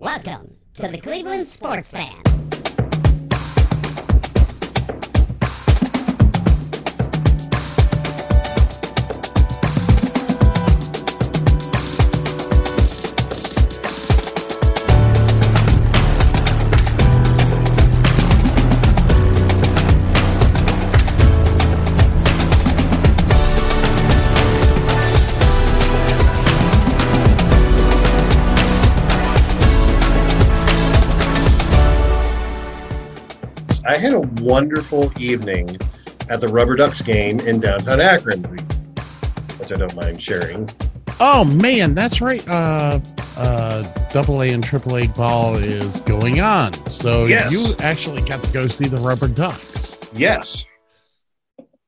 Welcome to the Cleveland Sports Fan. I had a wonderful evening at the Rubber Ducks game in downtown Akron, which I don't mind sharing. Oh man, that's right. Uh, uh, double A and triple A ball is going on. So Yes. you actually got to go see the Rubber Ducks. Yes,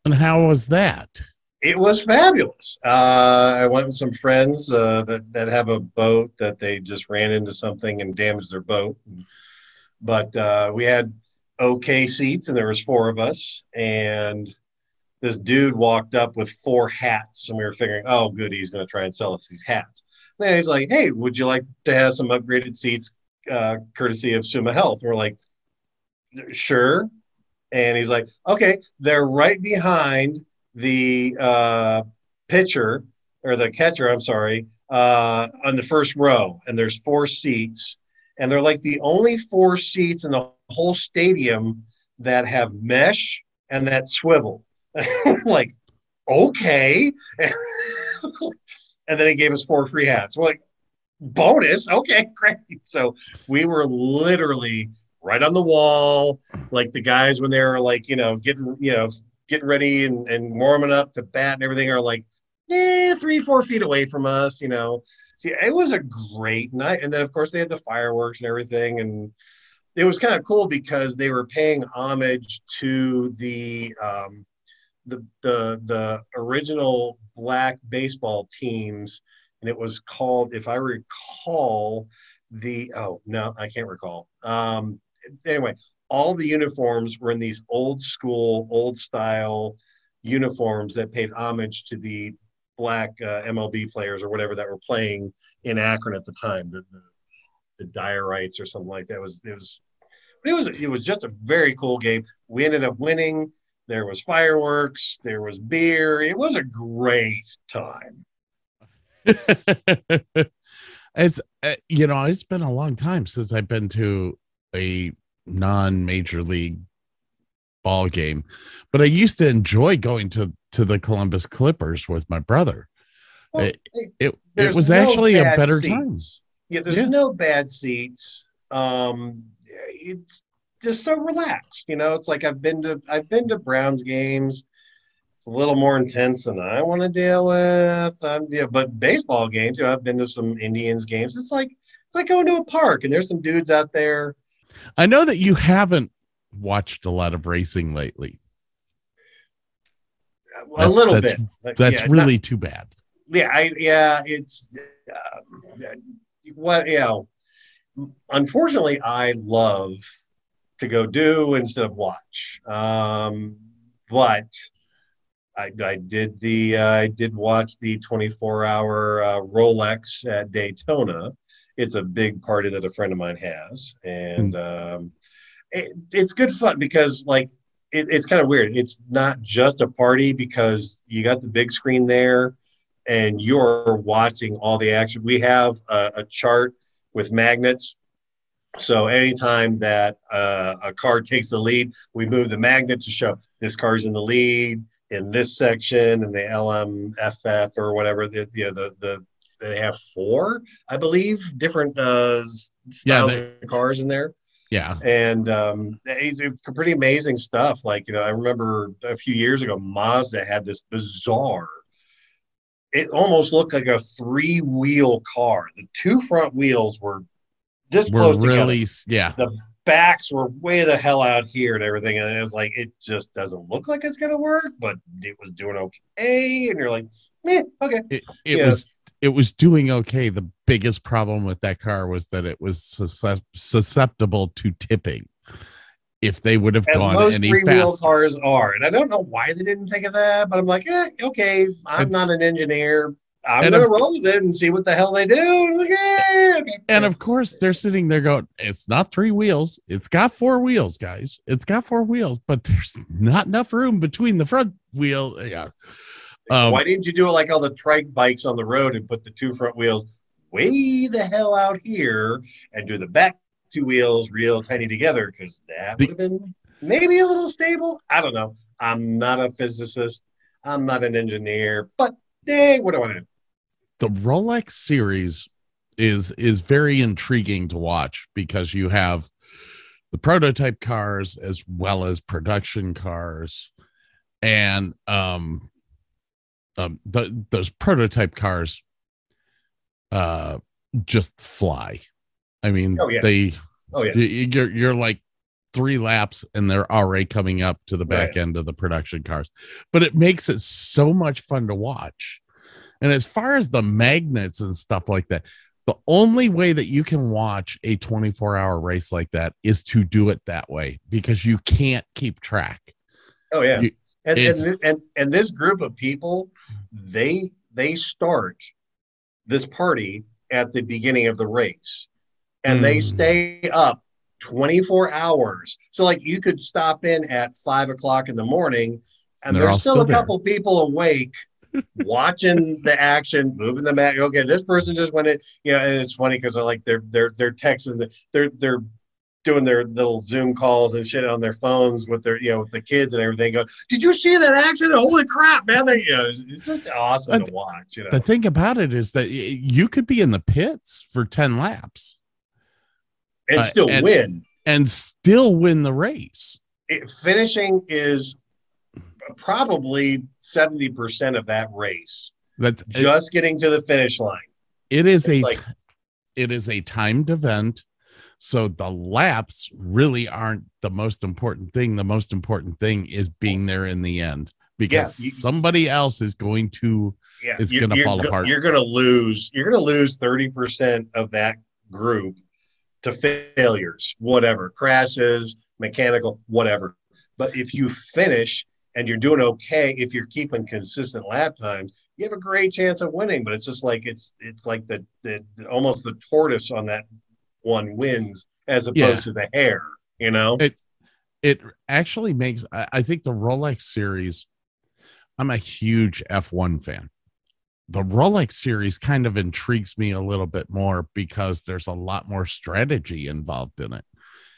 And how was that? it was fabulous. Uh, I went with some friends uh, that that have a boat that they just ran into something and damaged their boat. But uh, we had okay seats, and there was four of us. And this dude walked up with four hats, and we were figuring, oh, good, he's going to try and sell us these hats. And then he's like, hey, would you like to have some upgraded seats, uh, courtesy of Summa Health? And we're like, sure. And he's like, okay, they're right behind the uh, pitcher or the catcher, I'm sorry, uh, on the first row. And there's four seats. And they're like the only four seats in the whole stadium that have mesh and that swivel. like, okay. and then he gave us four free hats. We're like, bonus. Okay, great. So we were literally right on the wall, like the guys when they were like, you know, getting, you know, getting ready and, and warming up to bat and everything are like, eh, three, four feet away from us, you know. See, it was a great night. And then of course they had the fireworks and everything. And it was kind of cool because they were paying homage to the um the the the original black baseball teams. And it was called, if I recall, the oh no, I can't recall. Um anyway, all the uniforms were in these old school, old style uniforms that paid homage to the black uh, MLB players or whatever that were playing in Akron at the time, the, the, the Tyrites or something like that. It was it was it was it was just a very cool game. We ended up winning. There was fireworks. There was beer. It was a great time. it's uh, you know it's been a long time since i've been to a non-major league ball game but i used to enjoy going to to the columbus clippers with my brother Well, it, it, it was no actually a better time. Yeah, there's Yeah. no bad seats. Um, it's just so relaxed. You know, it's like I've been to I've been to Browns games. It's a little more intense than I want to deal with. Um, yeah, but baseball games, you know, I've been to some Indians games. It's like it's like going to a park, and there's some dudes out there. i know that you haven't watched a lot of racing lately A That's- little that's- bit. That's yeah, not- really too bad yeah, I yeah, it's uh, what you know. Unfortunately, I love to go do instead of watch. Um, but I, I did the uh, I did watch the 24 hour uh, Rolex at Daytona. It's a big party that a friend of mine has, and um, it, it's good fun because like it, it's kind of weird. It's not just a party because you got the big screen there and you're watching all the action. We have a, a chart with magnets So anytime that uh, a car takes the lead, we move the magnet to show this car's in the lead in this section and the LMFF or whatever. The the the, the they have four, I believe, different uh, styles they- of cars in there Yeah. and um, it's pretty amazing stuff. Like you know, I remember a few years ago, Mazda had this bizarre. It almost looked like a three-wheel car. The two front wheels were this We're close together. really, s- yeah. The backs were way the hell out here and everything, and it was like it just doesn't look like it's gonna work, but it was doing okay. And you're like, eh, okay. It, it Yeah. was, it was doing okay. The biggest problem with that car was that it was susceptible to tipping. If they would have As gone most any three-wheel faster, cars are, and I don't know why they didn't think of that, but I'm like, eh, okay, I'm And- not an engineer. I'm gonna of- roll with it and see what the hell they do. And like, eh, okay. and of course they're sitting there going, "It's not three wheels. It's got four wheels, guys. It's got four wheels, but there's not enough room between the front wheel." Yeah. Um, why didn't you do it like all the trike bikes on the road and put the two front wheels way the hell out here and do the back two wheels real tiny together? Because that would have been maybe a little stable. I don't know. I'm not a physicist. I'm not an engineer, but dang, what do I know? the Rolex series is is very intriguing to watch because you have the prototype cars as well as production cars and um um the, those prototype cars uh just fly i mean Oh, yeah. they Oh yeah, you're you're like three laps and they're already coming up to the back Right. end of the production cars but it makes it so much fun to watch and as far as the magnets and stuff like that the only way that you can watch a 24 hour race like that is to do it that way because you can't keep track oh yeah. You- And and, and and this group of people, they they start this party at the beginning of the race, and they Mm. stay up 24 hours. So like you could stop in at five o'clock in the morning, and They're there's still, still a there. couple people awake. watching the action, moving the mat. Okay, this person just went in. You know, and it's funny because they're like they're they're they're texting, they're they're doing their little Zoom calls and shit on their phones with their you know with the kids and everything. Go, did you see that accident? Holy crap, man! They, you know, it's, it's just awesome to watch. You know, the thing about it is that you could be in the pits for 10 laps and uh, still and- win. and still win the race It, finishing is probably seventy percent of that race. that's Just getting to the finish line. it is a It's like- it is a timed event so the laps really aren't the most important thing the most important thing is being there in the end because you- somebody else is going to yeah, it's you- gonna fall go- apart. You're gonna lose. You're gonna lose thirty percent of that group to failures, whatever crashes, mechanical, whatever. But if you finish and you're doing okay, if you're keeping consistent lap times, you have a great chance of winning. But it's just like it's it's like the the, the almost the tortoise on that one wins as opposed Yeah. to the hare. You know, It- it actually makes I, I think the rolex series i'm a huge f1 fan the rolex series kind of intrigues me a little bit more because there's a lot more strategy involved in it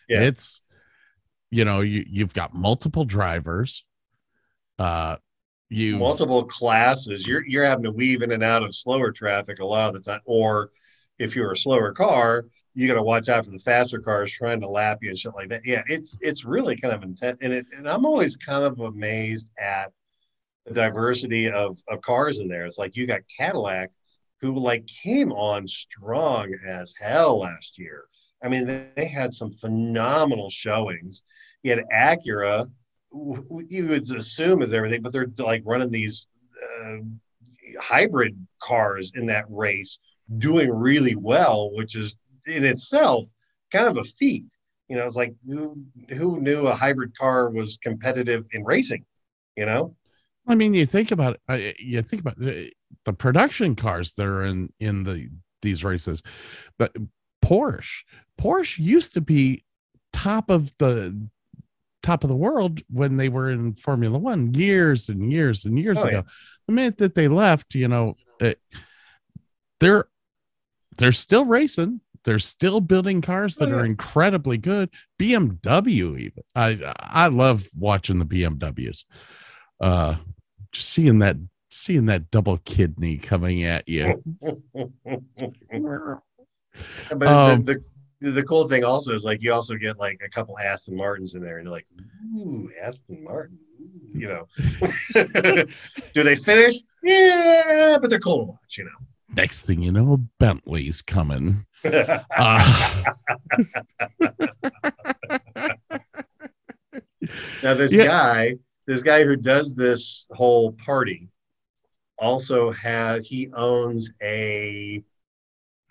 Yeah. it's you know you, you've got multiple drivers uh you multiple classes. You're you're having to weave in and out of slower traffic a lot of the time. Or if you're a slower car, you got to watch out for the faster cars trying to lap you and shit like that. Yeah, it's it's really kind of intense. And it and I'm always kind of amazed at the diversity of of cars in there. It's like you got Cadillac, who like came on strong as hell last year. I mean, they, they had some phenomenal showings. You had Acura, you would assume is everything, but they're like running these uh, hybrid cars in that race, doing really well, which is in itself kind of a feat. You know, it's like who who knew a hybrid car was competitive in racing? You know, i mean you think about it you think about it, the production cars that are in in the these races but porsche porsche used to be top of the top of the world when they were in formula one years and years and years Oh, ago yeah. the minute that they left you know it, they're they're still racing they're still building cars that Oh, are incredibly good. BMW, even I I love watching the BMWs. Uh, just seeing that seeing that double kidney coming at you. But Um, the, the the cool thing also is like you also get like a couple Aston Martins in there, and you're like, ooh, Aston Martin, ooh," you know. Do they finish? Yeah, but they're cool to watch, you know. Next thing you know, Bentley's coming. Uh, now this Yeah. guy, this guy who does this whole party, also has he owns a,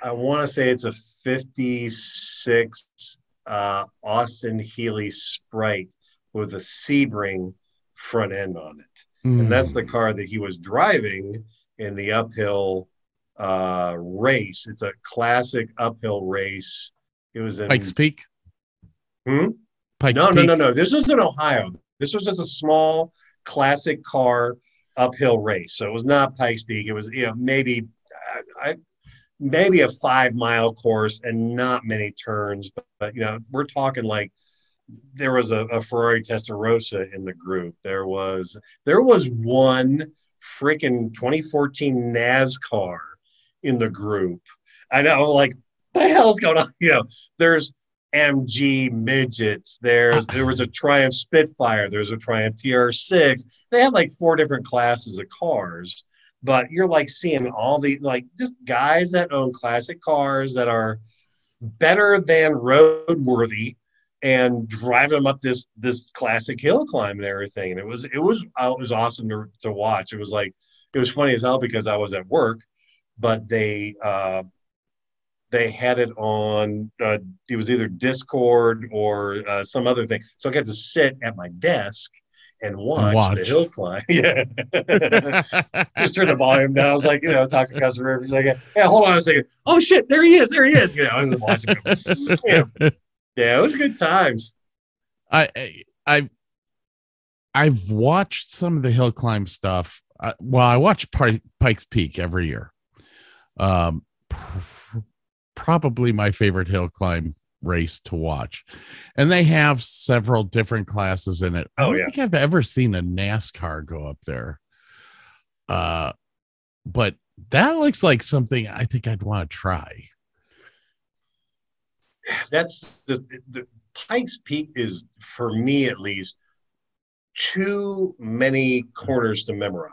I want to say it's a '56 uh, Austin Healey Sprite with a Sebring front end on it. and that's mm, the car that he was driving in the uphill uh, race. It's a classic uphill race. It was in Pikes Peak. Hmm? Pikes no, no, no, no. This was in Ohio. This was just a small classic car uphill race. So it was not Pikes Peak. It was you know maybe I, maybe a five mile course and not many turns. But, but you know we're talking like there was a, a Ferrari Testarossa in the group. There was there was one freaking 2014 NASCAR in the group. I know, like the hell's going on? You know, there's MG midgets. There's there was a Triumph Spitfire. There's a Triumph TR6. They have like four different classes of cars, but you're like seeing all the like just guys that own classic cars that are better than roadworthy and driving them up this this classic hill climb and everything. And it was it was uh, it was awesome to, to watch. It was like it was funny as hell because I was at work, but they uh, they had it on. Uh, it was either Discord or uh, some other thing. So I got to sit at my desk and watch, the watch. hill climb. yeah. Just turn the volume down. I was like, you know, talk to customer a second. Yeah, hold on a second. Oh shit, there he is. There he is. You know, I was watching him. yeah. yeah, it was good times. I I I've, I've watched some of the hill climb stuff. I, well, I watch Pi- Pikes Peak every year. Um, probably my favorite hill climb race to watch, and they have several different classes in it. I Oh, don't yeah. think I've ever seen a NASCAR go up there. Uh, but that looks like something I think I'd want to try. That's the, the Pikes Peak is for me at least too many corners to memorize.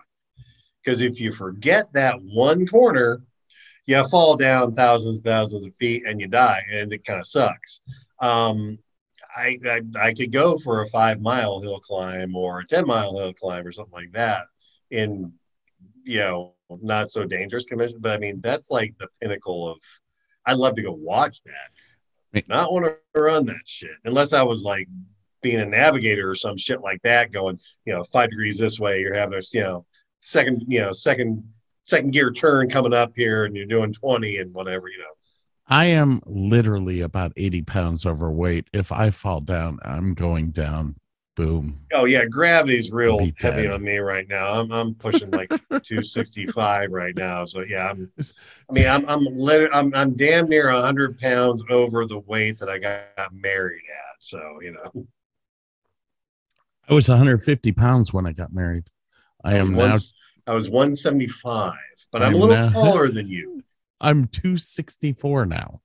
Because if you forget that one corner, you fall down thousands, thousands of feet, and you die, and it kind of sucks. Um, I, I I could go for a five mile hill climb or a ten mile hill climb or something like that in you know not so dangerous conditions. But I mean that's like the pinnacle of. I'd love to go watch that. Not want to run that shit unless I was like being a navigator or some shit like that. Going you know five degrees this way, you're having a you know second you know second second gear turn coming up here, and you're doing twenty and whatever you know. I am literally about 80 pounds overweight. If I fall down, I'm going down. Boom. Oh yeah, gravity's real heavy dead. on me right now. I'm I'm pushing like 265 right now. So yeah, I'm. I mean, I'm I'm lit- I'm I'm damn near 100 pounds over the weight that I got married at. So you know, I was 150 pounds when I got married. I am now, I was 175, but I'm, I'm a little now- taller than you. I'm 264 now.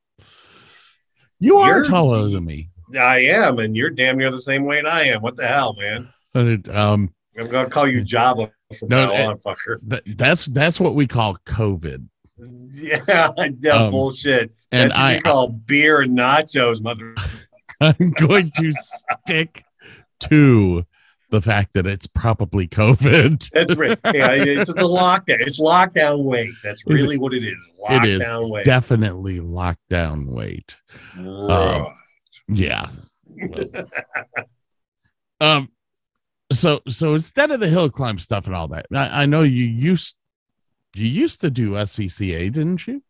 You are You're- taller than me. I am, and you're damn near the same weight I am. What the hell, man? Um, I'm gonna call you Jabba from No, now on, fucker. th- that's that's what we call COVID. Yeah, yeah, Um, bullshit. And That's I, call beer and nachos, mother. I'm going to stick to the fact that it's probably COVID. That's right. Yeah, it's the lockdown. It's lockdown weight. That's really what it is. It is weight. Definitely lockdown weight. Right. Yeah. um so so instead of the hill climb stuff and all that, I, I know you used you used to do SCCA, didn't you?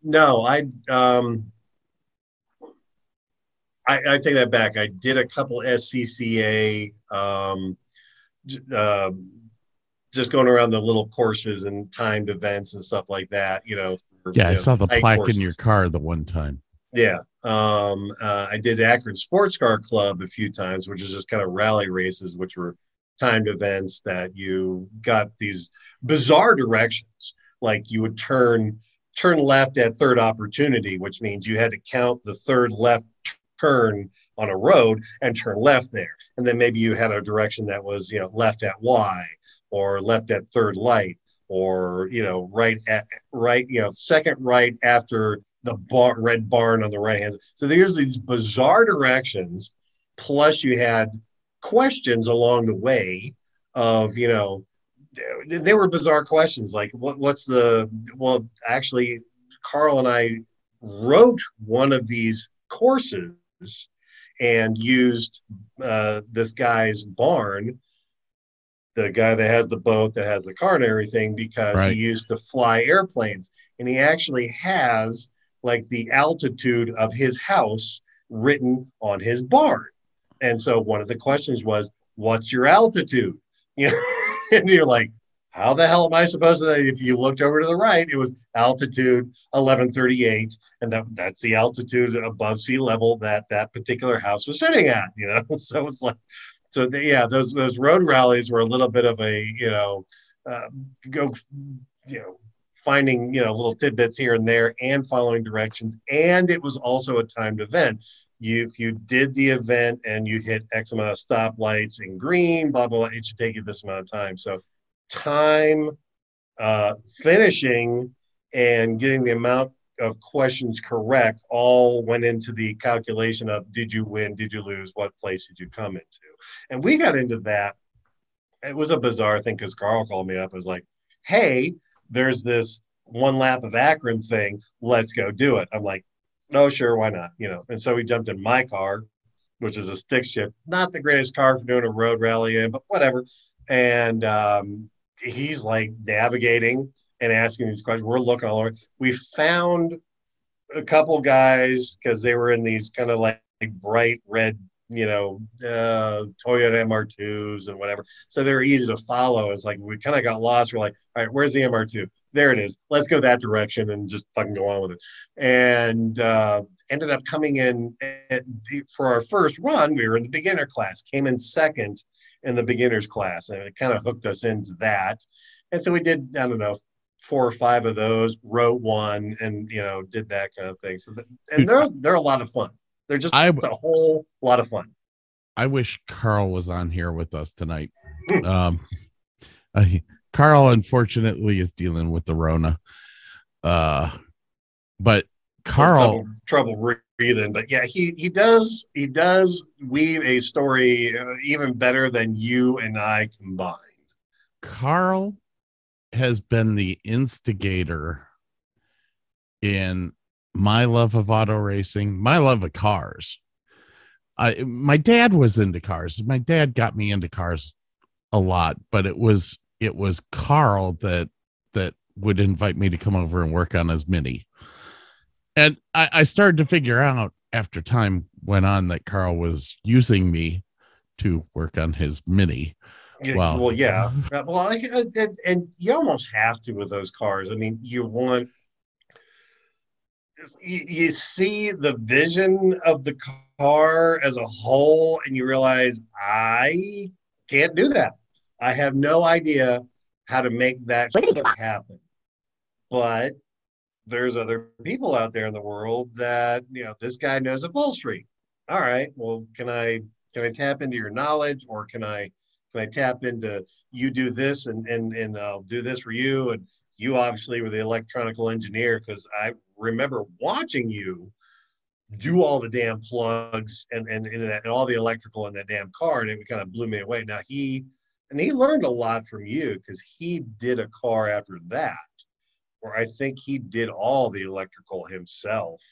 no, I um, I, I take that back. I did a couple SCCA, um, uh, just going around the little courses and timed events and stuff like that. You know. for, Yeah, you I know, saw the plaque courses. in your car the one time. Yeah. Um, uh, I did Akron Sports Car Club a few times, which is just kind of rally races, which were timed events that you got these bizarre directions. Like you would turn turn left at third opportunity, which means you had to count the third left turn on a road and turn left there. And then maybe you had a direction that was, you know, left at Y or left at third light or, you know, right at right, you know, second right after the bar, red barn on the right hand. So there's these bizarre directions. Plus you had questions along the way of, you know, they were bizarre questions like what, what's the well actually carl and i wrote one of these courses and used uh, this guy's barn, the guy that has the boat, that has the car and everything, because Right. he used to fly airplanes. And he actually has like the altitude of his house written on his barn. And so one of the questions was, What's your altitude? You know, and you're like, how the hell am I supposed to? If you looked over to the right, it was altitude 1138, and that that's the altitude above sea level that that particular house was sitting at. You know, so it's like, so the, yeah, those those road rallies were a little bit of a you know, uh, go, you know, finding you know little tidbits here and there and following directions, and it was also a timed event. You, if you did the event and you hit X amount of stoplights in green, blah blah, blah it should take you this amount of time. So time uh, finishing and getting the amount of questions correct all went into the calculation of did you win, did you lose, what place did you come into, and we got into that. It was a bizarre thing because Carl called me up. and was like, "Hey, there's this one lap of Akron thing. Let's go do it." I'm like, "No, sure, why not?" You know. And so we jumped in my car, which is a stick shift, not the greatest car for doing a road rally in, but whatever. And um, he's like navigating and asking these questions. We're looking all over. We found a couple guys because they were in these kind of like bright red, you know, uh, Toyota MR2s and whatever. So they're easy to follow. It's like we kind of got lost. We're like, all right, where's the MR2? There it is. Let's go that direction and just fucking go on with it. And uh, ended up coming in the- for our first run. We were in the beginner class, came in second in the beginners class, and it kind of hooked us into that. And so we did, I don't know, four or five of those, wrote one, and you know, did that kind of thing. So, and they're they're a lot of fun. They're just I- a whole lot of fun. I wish Carl was on here with us tonight. Um, uh, Carl, unfortunately, is dealing with the Rona. Uh, but Carl, trouble, trouble breathing, but yeah, he he does he does weave a story uh, even better than you and I combined. Carl has been the instigator in my love of auto racing, my love of cars. I my dad was into cars. My dad got me into cars a lot, but it was it was Carl that that would invite me to come over and work on his mini. And I, I started to figure out after time went on that Carl was using me to work on his mini. Yeah, Wow. Well, yeah. Uh, Well, I, I- and, and you almost have to with those cars. I mean, you want you, you see the vision of the car as a whole, and you realize I can't do that. I have no idea how to make that What did he do? happen. But there's other people out there in the world that you know this guy knows upholstery. All right, well, can I can I tap into your knowledge, or can I can I tap into you do this and and and I'll do this for you and you obviously were the electrical engineer because I remember watching you do all the damn plugs and and, and, that, and all the electrical in that damn car and it kind of blew me away. Now he and he learned a lot from you because he did a car after that where I think he did all the electrical himself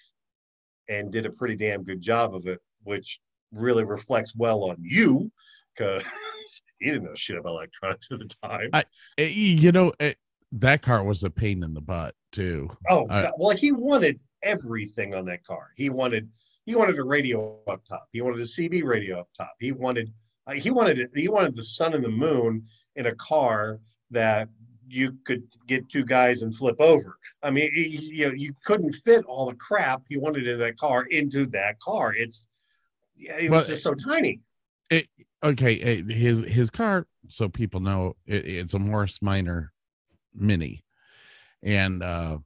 and did a pretty damn good job of it, which really reflects well on you because he didn't know shit about electronics at the time. I- Eh, You know, eh, that car was a pain in the butt too. oh, well, he wanted everything on that car. He wanted he wanted a radio up top. He wanted a CB radio up top. He wanted uh, he wanted it, he wanted the sun and the moon in a car that you could get two guys and flip over. I mean, you know, you couldn't fit all the crap he wanted in that car into that car. It's yeah, it was But- just so tiny. okay eh, his his car so people know it, it's a morris minor mini and uh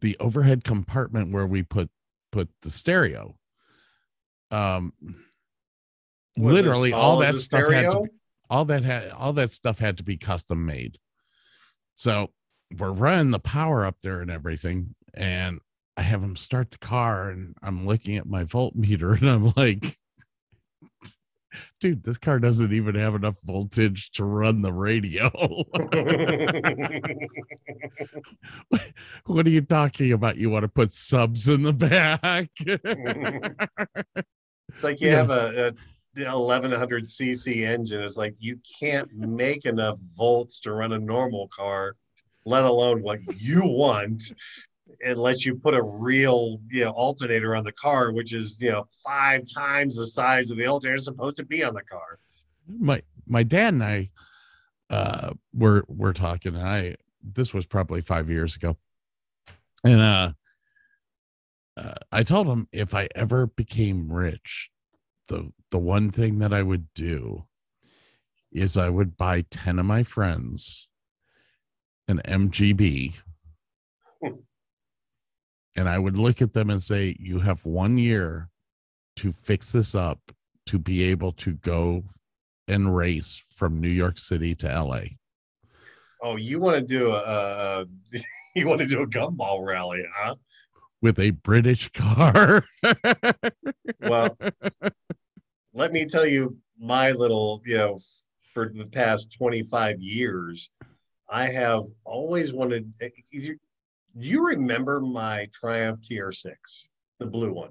the overhead compartment where we put put the stereo um Was literally all that stuff had to be, all that had all that stuff had to be custom made so we're running the power up there and everything and i have him start the car and i'm looking at my voltmeter and i'm like dude this car doesn't even have enough voltage to run the radio. What are you talking about? You want to put subs in the back? It's like you Yeah. have a, a 1100 cc engine. is like you can't make enough volts to run a normal car, let alone what you want, unless you put a real you know alternator on the car, which is you know five times the size of the alternator supposed to be on the car. my my dad and I uh were were talking and I this was probably 5 years ago. And uh, uh I told him if I ever became rich, the the one thing that I would do is I would buy 10 of my friends an MGB and I would look at them and say you have 1 year to fix this up to be able to go and race from New York City to LA. Oh, you want to do a, a you want to do a gumball rally, huh? With a British car. Well, let me tell you my little, you know, for the past 25 years, I have always wanted. eh, You, you remember my Triumph TR6, the blue one?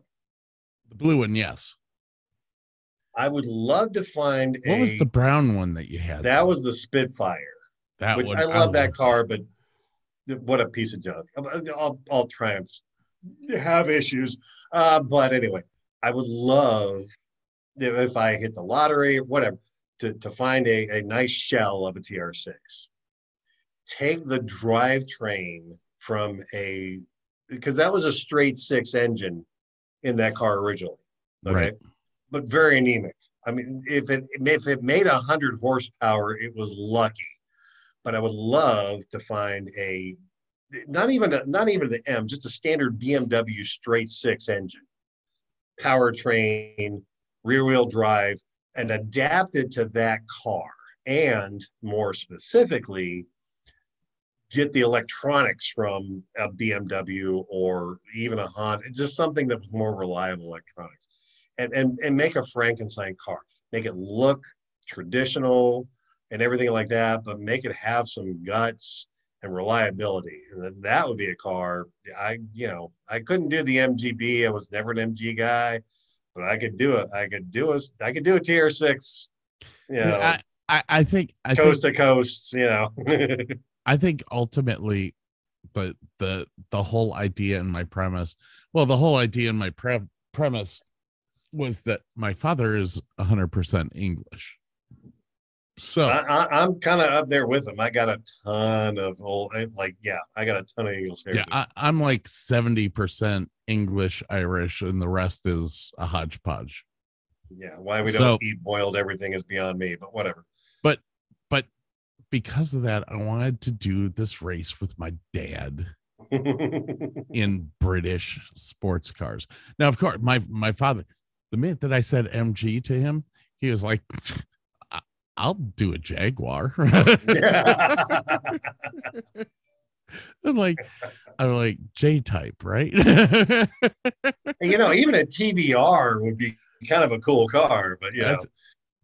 the blue one, yes. I would love to find What a. was the brown one that you had? that was the Spitfire, that which one. I love that loved car, but what a piece of junk. All, all Triumphs have issues, uh, but anyway, I would love if I hit the lottery or whatever to, to find a, a nice shell of a TR6. Take the drivetrain from a because that was a straight six engine in that car originally. Okay. Right. But very anemic. I mean, if it if it made a hundred horsepower, it was lucky. But I would love to find a not even a, not even an M, just a standard BMW straight six engine, powertrain, rear wheel drive, and adapted to that car. And more specifically, get the electronics from a BMW or even a Honda, just something that was more reliable electronics, and and and make a Frankenstein car, make it look traditional and everything like that, but make it have some guts and reliability. And that would be a car. I you know I couldn't do the MGB. I was never an MG guy, but I could do it. I could do a I could do a TR6. You know, I, I, I think I coast think to coast. You know. I think ultimately the the the whole idea and my premise, well, the whole idea and my pre- premise was that my father is 100% English. So I, I, I'm kind of up there with them. I got a ton of old, like, yeah, I got a ton of Eagles yeah, heritage. I, I'm like 70% English, Irish, and the rest is a hodgepodge. yeah, why we don't eat boiled everything is beyond me, but whatever. but but because of that, I wanted to do this race with my dad in British sports cars. Now, of course, my my father, the minute that I said MG to him, he was like, "I- "I'll do a Jaguar." I'm like, I'm like J type, right? You know, even a TVR would be kind of a cool car, but yeah,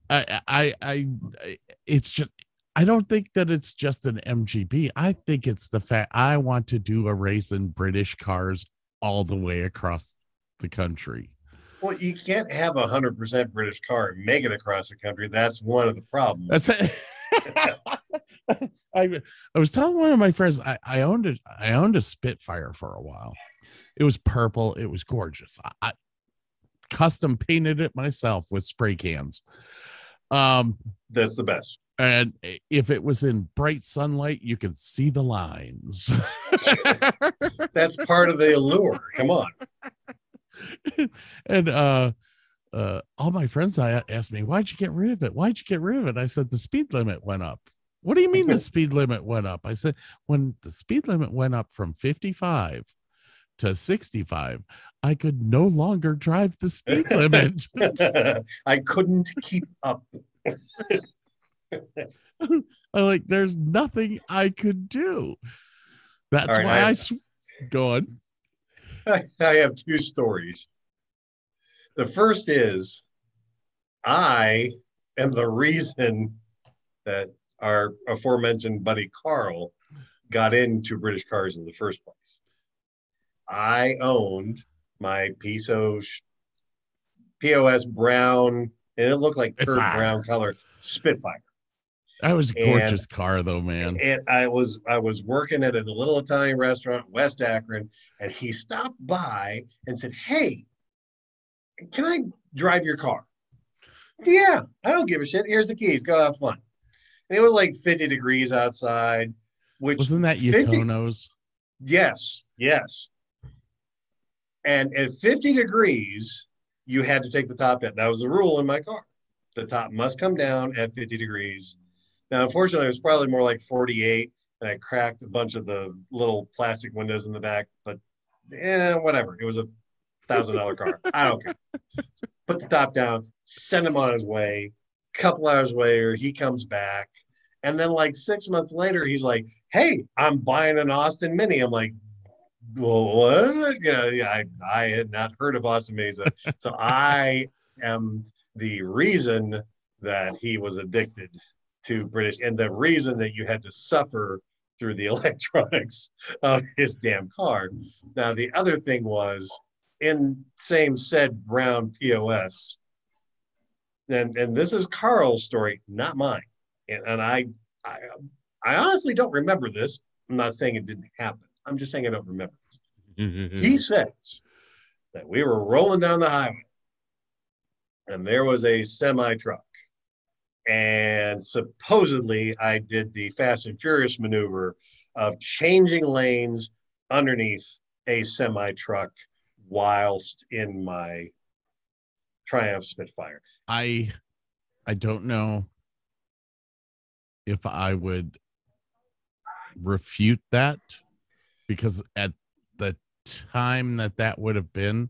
I, I, I, I, it's just, I don't think that it's just an MGB. I think it's the fact I want to do a race in British cars all the way across the country. Well, you can't have a hundred percent British car and make it across the country. That's one of the problems. That's it. I, I was telling one of my friends I, I owned a I owned a Spitfire for a while. It was purple. It was gorgeous. I, I custom painted it myself with spray cans. Um, That's the best. And if it was in bright sunlight, you could see the lines. That's part of the allure. Come on. And uh uh all my friends I asked me, why'd you get rid of it? Why'd you get rid of it? I said the speed limit went up. What do you mean the speed limit went up? I said, when the speed limit went up from 55 to 65, I could no longer drive the speed limit. I couldn't keep up. I'm like, there's nothing I could do. That's right, why I- I, go on. I have two stories. The first is I am the reason that our aforementioned buddy Carl got into British cars in the first place. I owned my Piso POS brown, and it looked like Spitfire. brown color Spitfire. That was a And- gorgeous car, though, man. And I was I was working at a little Italian restaurant in West Akron, and he stopped by and said, "Hey, can I drive your car?" Yeah, I don't give a shit. Here's the keys. Go have fun. And it was like 50 degrees outside, which Wasn't that 50 Yakonos? Yes, yes. And at 50 degrees, you had to take the top down. That was the rule in my car. The top must come down at 50 degrees. Now, unfortunately, it was probably more like 48, and I cracked a bunch of the little plastic windows in the back, but eh, whatever. It was a thousand dollar car. I don't care. Put the top down, send him on his way. Couple hours later, he comes back. And then, like six months later, he's like, Hey, I'm buying an Austin Mini. I'm like, well, what? You know, yeah, I, I had not heard of Austin. So- so I am the reason that he was addicted to British and the reason that you had to suffer through the electronics of his damn car. Now, the other thing was in same said brown POS. And, and this is Carl's story, not mine. And, and I, I, I honestly don't remember this. I'm not saying it didn't happen. I'm just saying I don't remember. Mm-hmm. He says that we were rolling down the highway and there was a semi truck. And supposedly I did the Fast and Furious maneuver of changing lanes underneath a semi truck whilst in my Triumph Spitfire. I I don't know if I would refute that because at the time that that would have been,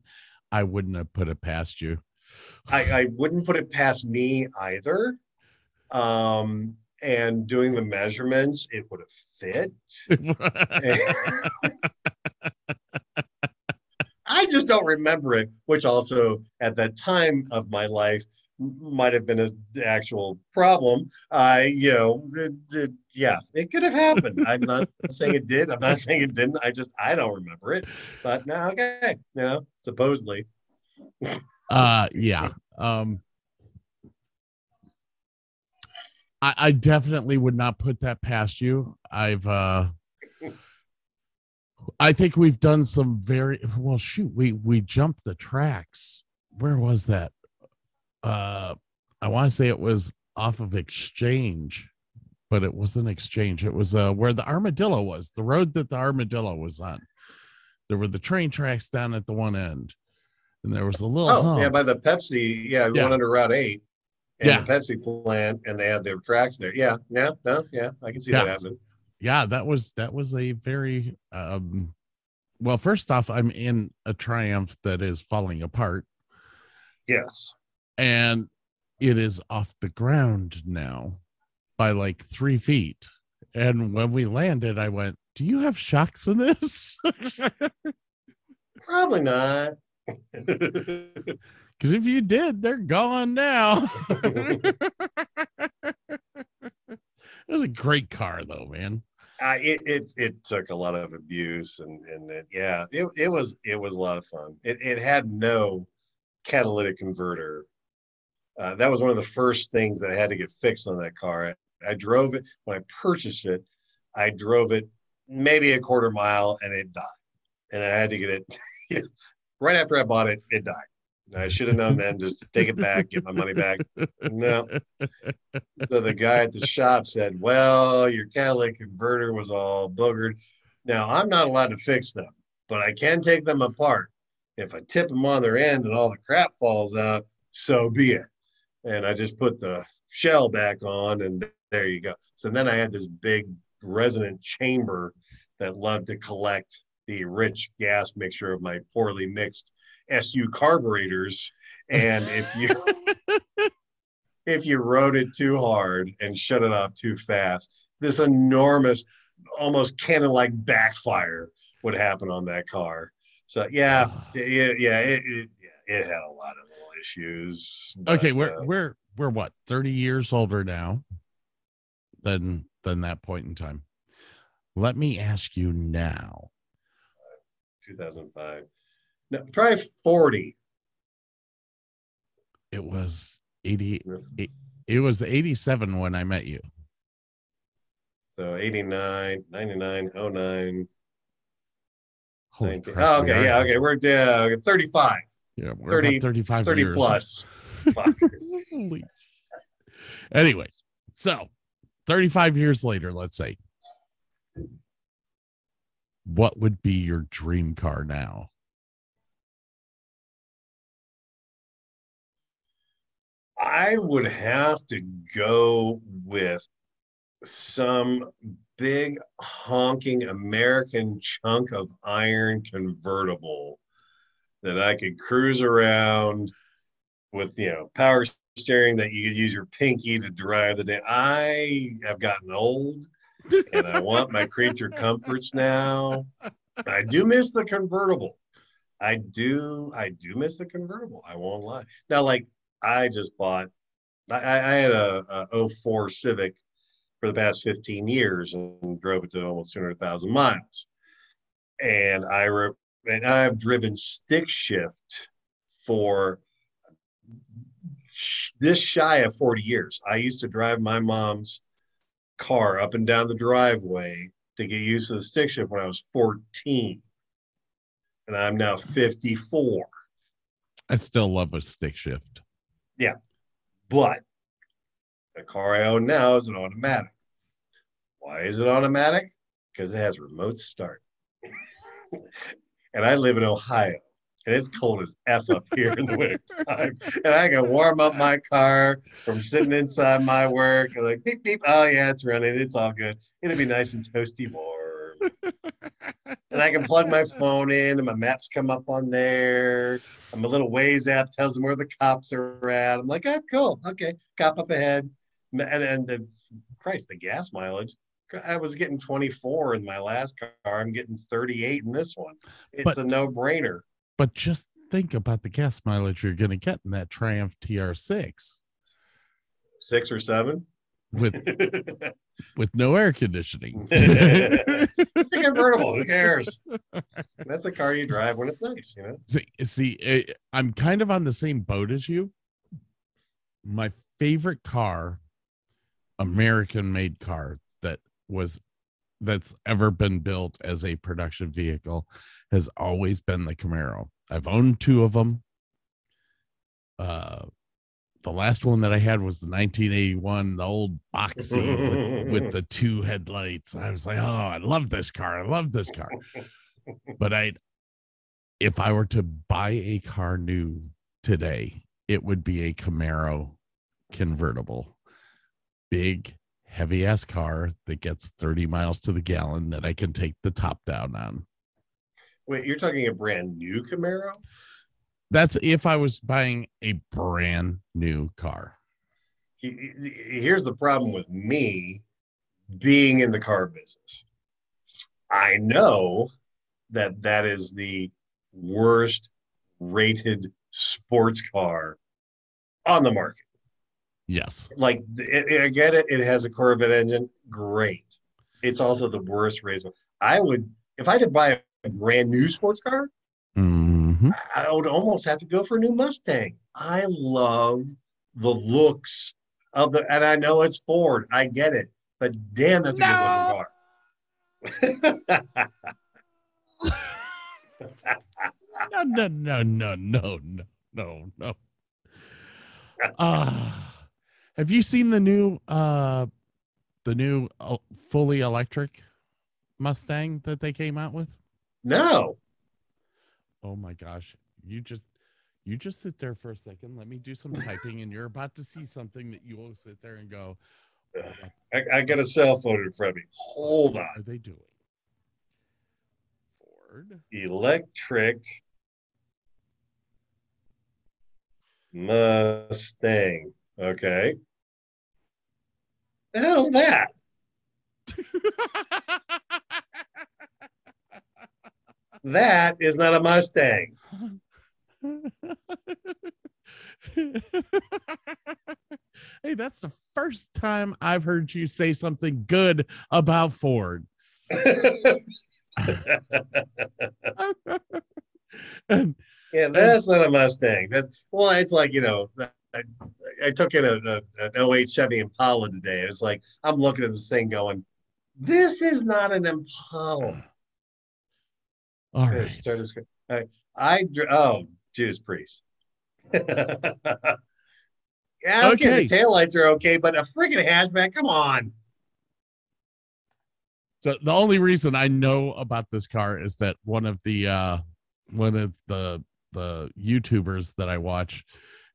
I wouldn't have put it past you. I, I wouldn't put it past me either. Um, and doing the measurements, it would have fit. I just don't remember it, which also at that time of my life might have been an actual problem. I, you know, it- it- yeah, it could have happened. I'm not saying it did. I'm not saying it didn't. I just, I don't remember it. But now, okay, you know, supposedly. uh yeah um I, I definitely would not put that past you. I've uh i think we've done some very well shoot we we jumped the tracks. Where was that? Uh i want to say it was off of exchange but it wasn't exchange. It was uh where the armadillo was the road that the armadillo was on. There were the train tracks down at the one end and there was a little Oh, hump. yeah, by the Pepsi, yeah, we Yeah. went under Route 8 and Yeah. the Pepsi plant, and they had their tracks there. Yeah, yeah, no, yeah, I can see that Yeah. happening. yeah that was that was a very um well first off i'm in a triumph that is falling apart Yes. and it is off the ground now by like three feet and when we landed i went do you have shocks in this Probably not. because if you did they're gone now. It was a great car though man. Uh, it, it it took a lot of abuse and and it, yeah it, it was it was a lot of fun. It, it had no catalytic converter. Uh, that was one of the first things that had to get fixed on that car. I, I drove it when i purchased it i drove it maybe a quarter mile and it died. And i had to get it right after i bought it it died I should have known then just take it back, get my money back. No. So the guy at the shop said, Well, your catalytic converter was all boogered. Now I'm not allowed to fix them, but I can take them apart. If I tip them on their end and all the crap falls out, so be it. And I just put the shell back on, and there you go. So then I had this big resonant chamber that loved to collect the rich gas mixture of my poorly mixed SU carburetors. And if you if you rode it too hard and shut it off too fast, this enormous, almost cannon-like backfire would happen on that car. So yeah, yeah, yeah, it, it, it had a lot of little issues. but, okay, we're uh, we're we're what thirty years older now than than that point in time. Let me ask you now. 2005. No, probably 40. It was eighty. It was the eighty-seven when I met you. So 89, 99, 09. Holy crap, Oh, okay, yeah, okay. We're uh, 35, Yeah, we're 30 about thirty-five 30 years. plus. Holy. Anyways, so 35 years later, let's say, what would be your dream car now? I would have to go with some big honking American chunk of iron convertible that I could cruise around with, you know, power steering that you could use your pinky to drive the day. I have gotten old and I want my creature comforts now. I do miss the convertible. I do, I do miss the convertible. I won't lie. Now, like I just bought. I, I had a, a 04 Civic for the past 15 years and drove it to almost 200,000 miles. And I re, and I've driven stick shift for this shy of 40 years. I used to drive my mom's car up and down the driveway to get used to the stick shift when I was 14. And I'm now 54. I still love a stick shift. But the car I own now is an automatic. Why is it automatic? Because it has remote start. and I live in Ohio. And it's cold as F up here in the winter time. And I can warm up my car from sitting inside my work. And like beep beep. Oh yeah, it's running. It's all good. It'll be nice and toasty warm. And I can plug my phone in and my maps come up on there. And my little Waze app tells them where the cops are at. I'm like, oh, cool. Okay, cop up ahead. And and the Christ, the gas mileage. I was getting 24 in my last car. I'm getting 38 in this one. It's But- a no-brainer. But just think about the gas mileage you're going to get in that Triumph TR6 Six or seven. With with no air conditioning. it's a convertible. Who cares? That's a car you drive when it's nice, you know. see, see eh, I'm kind of on the same boat as you. My favorite car, American made car that was that's ever been built as a production vehicle has always been the Camaro. I've owned two of them. Uh the last one that I had was the 1981, the old boxy with, with the two headlights. I was like, oh, I love this car. I love this car. But I, if I were to buy a car new today, it would be a Camaro convertible, big, heavy ass car that gets 30 miles to the gallon that I can take the top down on. Wait, you're talking a brand new Camaro? That's if I was buying a brand new car. he- he- here's the problem with me being in the car business. I know that that is the worst rated sports car on the market. Yes. Like, it, it- I get it. It has a Corvette engine. Great. It's also the worst one. I would, if I had to buy a brand new sports car, hmm. Hmm I would almost have to go for a new Mustang. I love the looks of the, and I know it's Ford. I get it, but damn, that's a good looking car. No, no, no, no, no, no. no, no. Uh, have you seen the new uh the new uh, fully electric Mustang that they came out with? No. Oh my gosh. You just you just sit there for a second. Let me do some typing and you're about to see something that you will sit there and go, "What I, I got a cell phone in front of me. Hold on. What are they doing? Ford. Electric Mustang. Okay. The hell's that? That is not a Mustang. hey, that's the first time I've heard you say something good about Ford. and Yeah, that's not a Mustang. That's well, it's like you know, I, I took in a, a an 08 Chevy Impala today. It's like I'm looking at this thing going, this is not an Impala. All right. start this- I, I oh Judas Priest. yeah, okay. Okay. The taillights are okay, but a freaking hatchback, come on. So the only reason I know about this car is that one of the uh one of the the YouTubers that I watch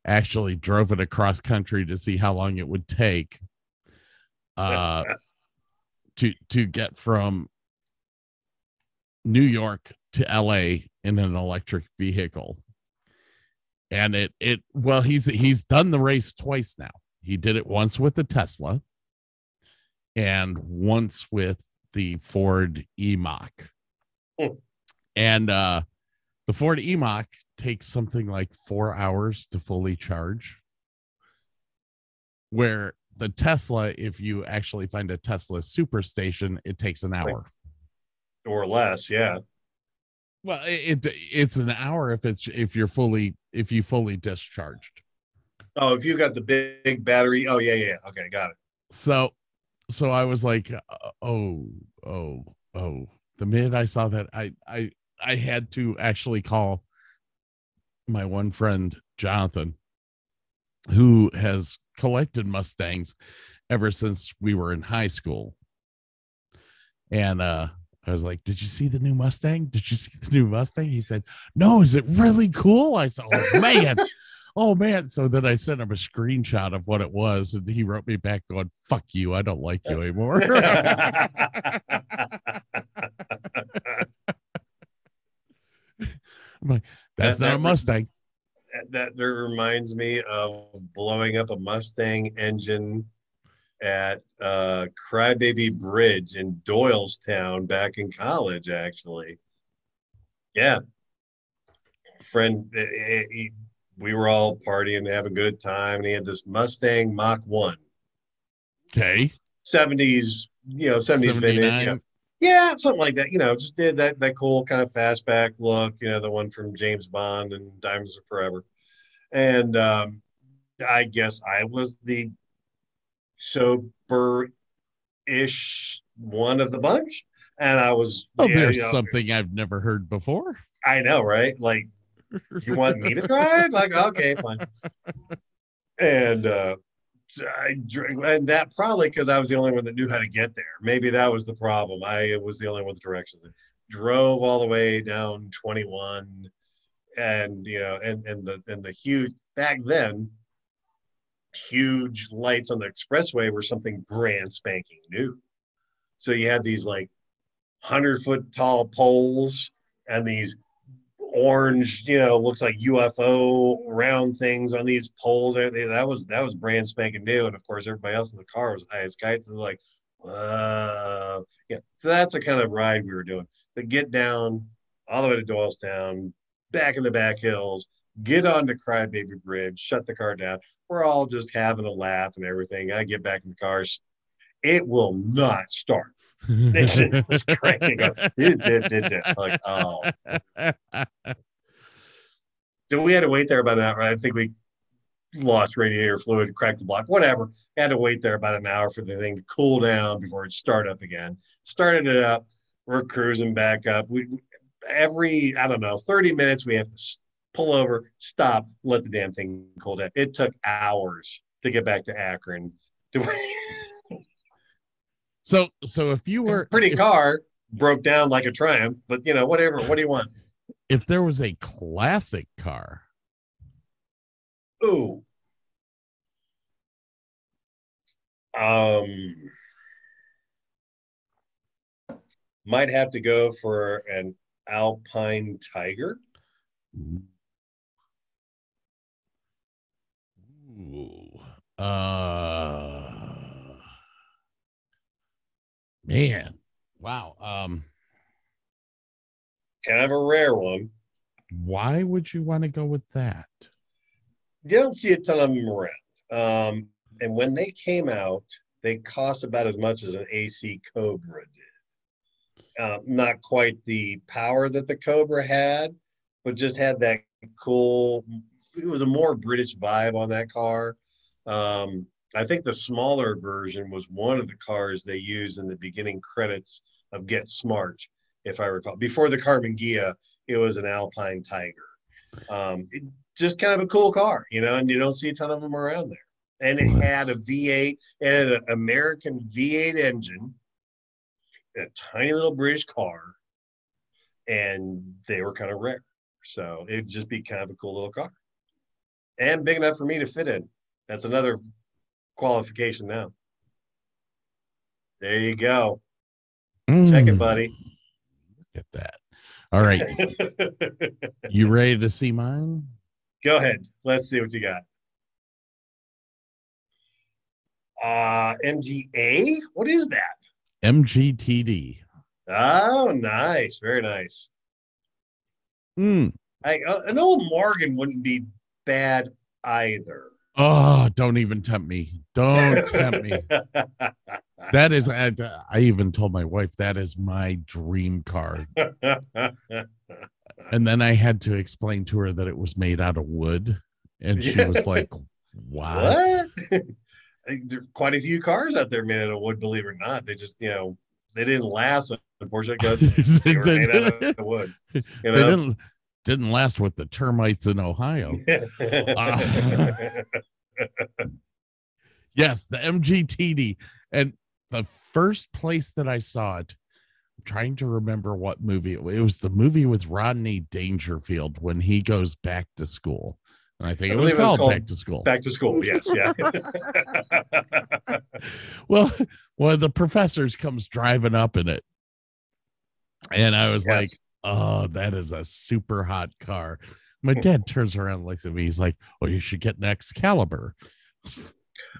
actually drove it across country to see how long it would take uh to to get from New York to LA in an electric vehicle. And it it well he's he's done the race twice now. He did it once with the Tesla and once with the Ford E-Mach. Hmm. And uh the Ford E-Mach takes something like 4 hours to fully charge. Where the Tesla if you actually find a Tesla superstation it takes an hour. Or less, yeah. Well, it, it it's an hour if it's if you're fully if you fully discharged. Oh, if you got the big, big battery, oh yeah, yeah. Okay, got it. So so I was like, uh, oh, oh, oh. The minute I saw that, I I I had to actually call my one friend Jonathan, who has collected Mustangs ever since we were in high school. And uh I was like, Did you see the new Mustang? Did you see the new Mustang? He said, No, is it really cool? I said, Oh man. Oh man. So then I sent him a screenshot of what it was, and he wrote me back going, Fuck you, I don't like you anymore. I'm like, That's That- not a that- Mustang. that that reminds me of blowing up a Mustang engine at uh, Crybaby Bridge in Doylestown back in college, actually. Yeah. Friend, eh, eh, he- we were all partying, having a good time, and he had this Mustang Mach 1, Okay. 70s, you know, 70s vintage. You know. Yeah, something like that. You know, just did that that cool kind of fastback look. You know, the one from James Bond and Diamonds Are Forever. And um, I guess I was the sober-ish one of the bunch, and I was. Oh, yeah, there's you know, something I've never heard before. I know, right? Like, you want me to drive? Like, okay, fine. And uh, I dr- and that probably because I was the only one that knew how to get there. Maybe that was the problem. I was the only one with directions. Drove all the way down 21, and you know, and and the and the huge back then, huge lights on the expressway were something brand spanking new. So you had these like hundred foot tall poles and these orange, you know, looks like UFO round things on these poles. That that was that was brand spanking new, and of course everybody else in the car was high as kites and like, whoa, yeah. So that's the kind of ride we were doing. To get down all the way to Doylestown, back in the back hills, get on the Crybaby Bridge, shut the car down. We're all just having a laugh and everything. I get back in the car. It will not start. It's cranking up. It did, did, did. Like, oh. So we had to wait there about an hour. I think we lost radiator fluid, cracked the block, whatever. Had to wait there about an hour for the thing to cool down before it start up again. Started it up. We're cruising back up. We every I don't know 30 minutes we have to pull over, stop, let the damn thing cool down. It took hours to get back to Akron. So so if you were pretty if, car broke down like a Triumph, but you know, whatever. What do you want? if there was a classic car, Ooh. Um, might have to go for an Alpine Tiger. Ooh. Uh man. Wow. Um Kind of a rare one. why would you want to go with that? You don't see a ton of them around. Um, and when they came out, they cost about as much as an AC Cobra did. Uh, not quite the power that the Cobra had, but just had that cool. It was a more British vibe on that car. Um, I think the smaller version was one of the cars they used in the beginning credits of Get Smart, if I recall. Before the Karmann Ghia, it was an Alpine Tiger. Um, it, just kind of a cool car, you know, and you don't see a ton of them around there. And it had a V8 and an American V8 engine, a tiny little British car, and they were kind of rare. So it'd just be kind of a cool little car and big enough for me to fit in. That's another qualification now. There you go. Check it, Mm, buddy. Look at that. All right. You ready to see mine? Go ahead. Let's see what you got. Uh MGA? What is that? MGTD. Oh, nice. Very nice. Mm. I, uh, an old Morgan wouldn't be bad either. Oh, don't even tempt me. Don't tempt me. That is, I, I even told my wife that is my dream car. And then I had to explain to her that it was made out of wood. And she Yeah. was like, what? what? There are quite a few cars out there made out of wood, believe it or not. They just, you know, they didn't last, unfortunately, because they were made out of wood. You they didn't didn't last with the termites in Ohio. Yes, the MGTD. And the first place that I saw it, I'm trying to remember what movie it was. It was the movie with Rodney Dangerfield when he goes back to school. And I think I it was it was called, called Back to School. Back to school, yes, yeah. well, one of the professors comes driving up in it. And I was Yes. like, oh, that is a super hot car. My dad turns around and looks at me. He's like, "Oh, you should get an Excalibur.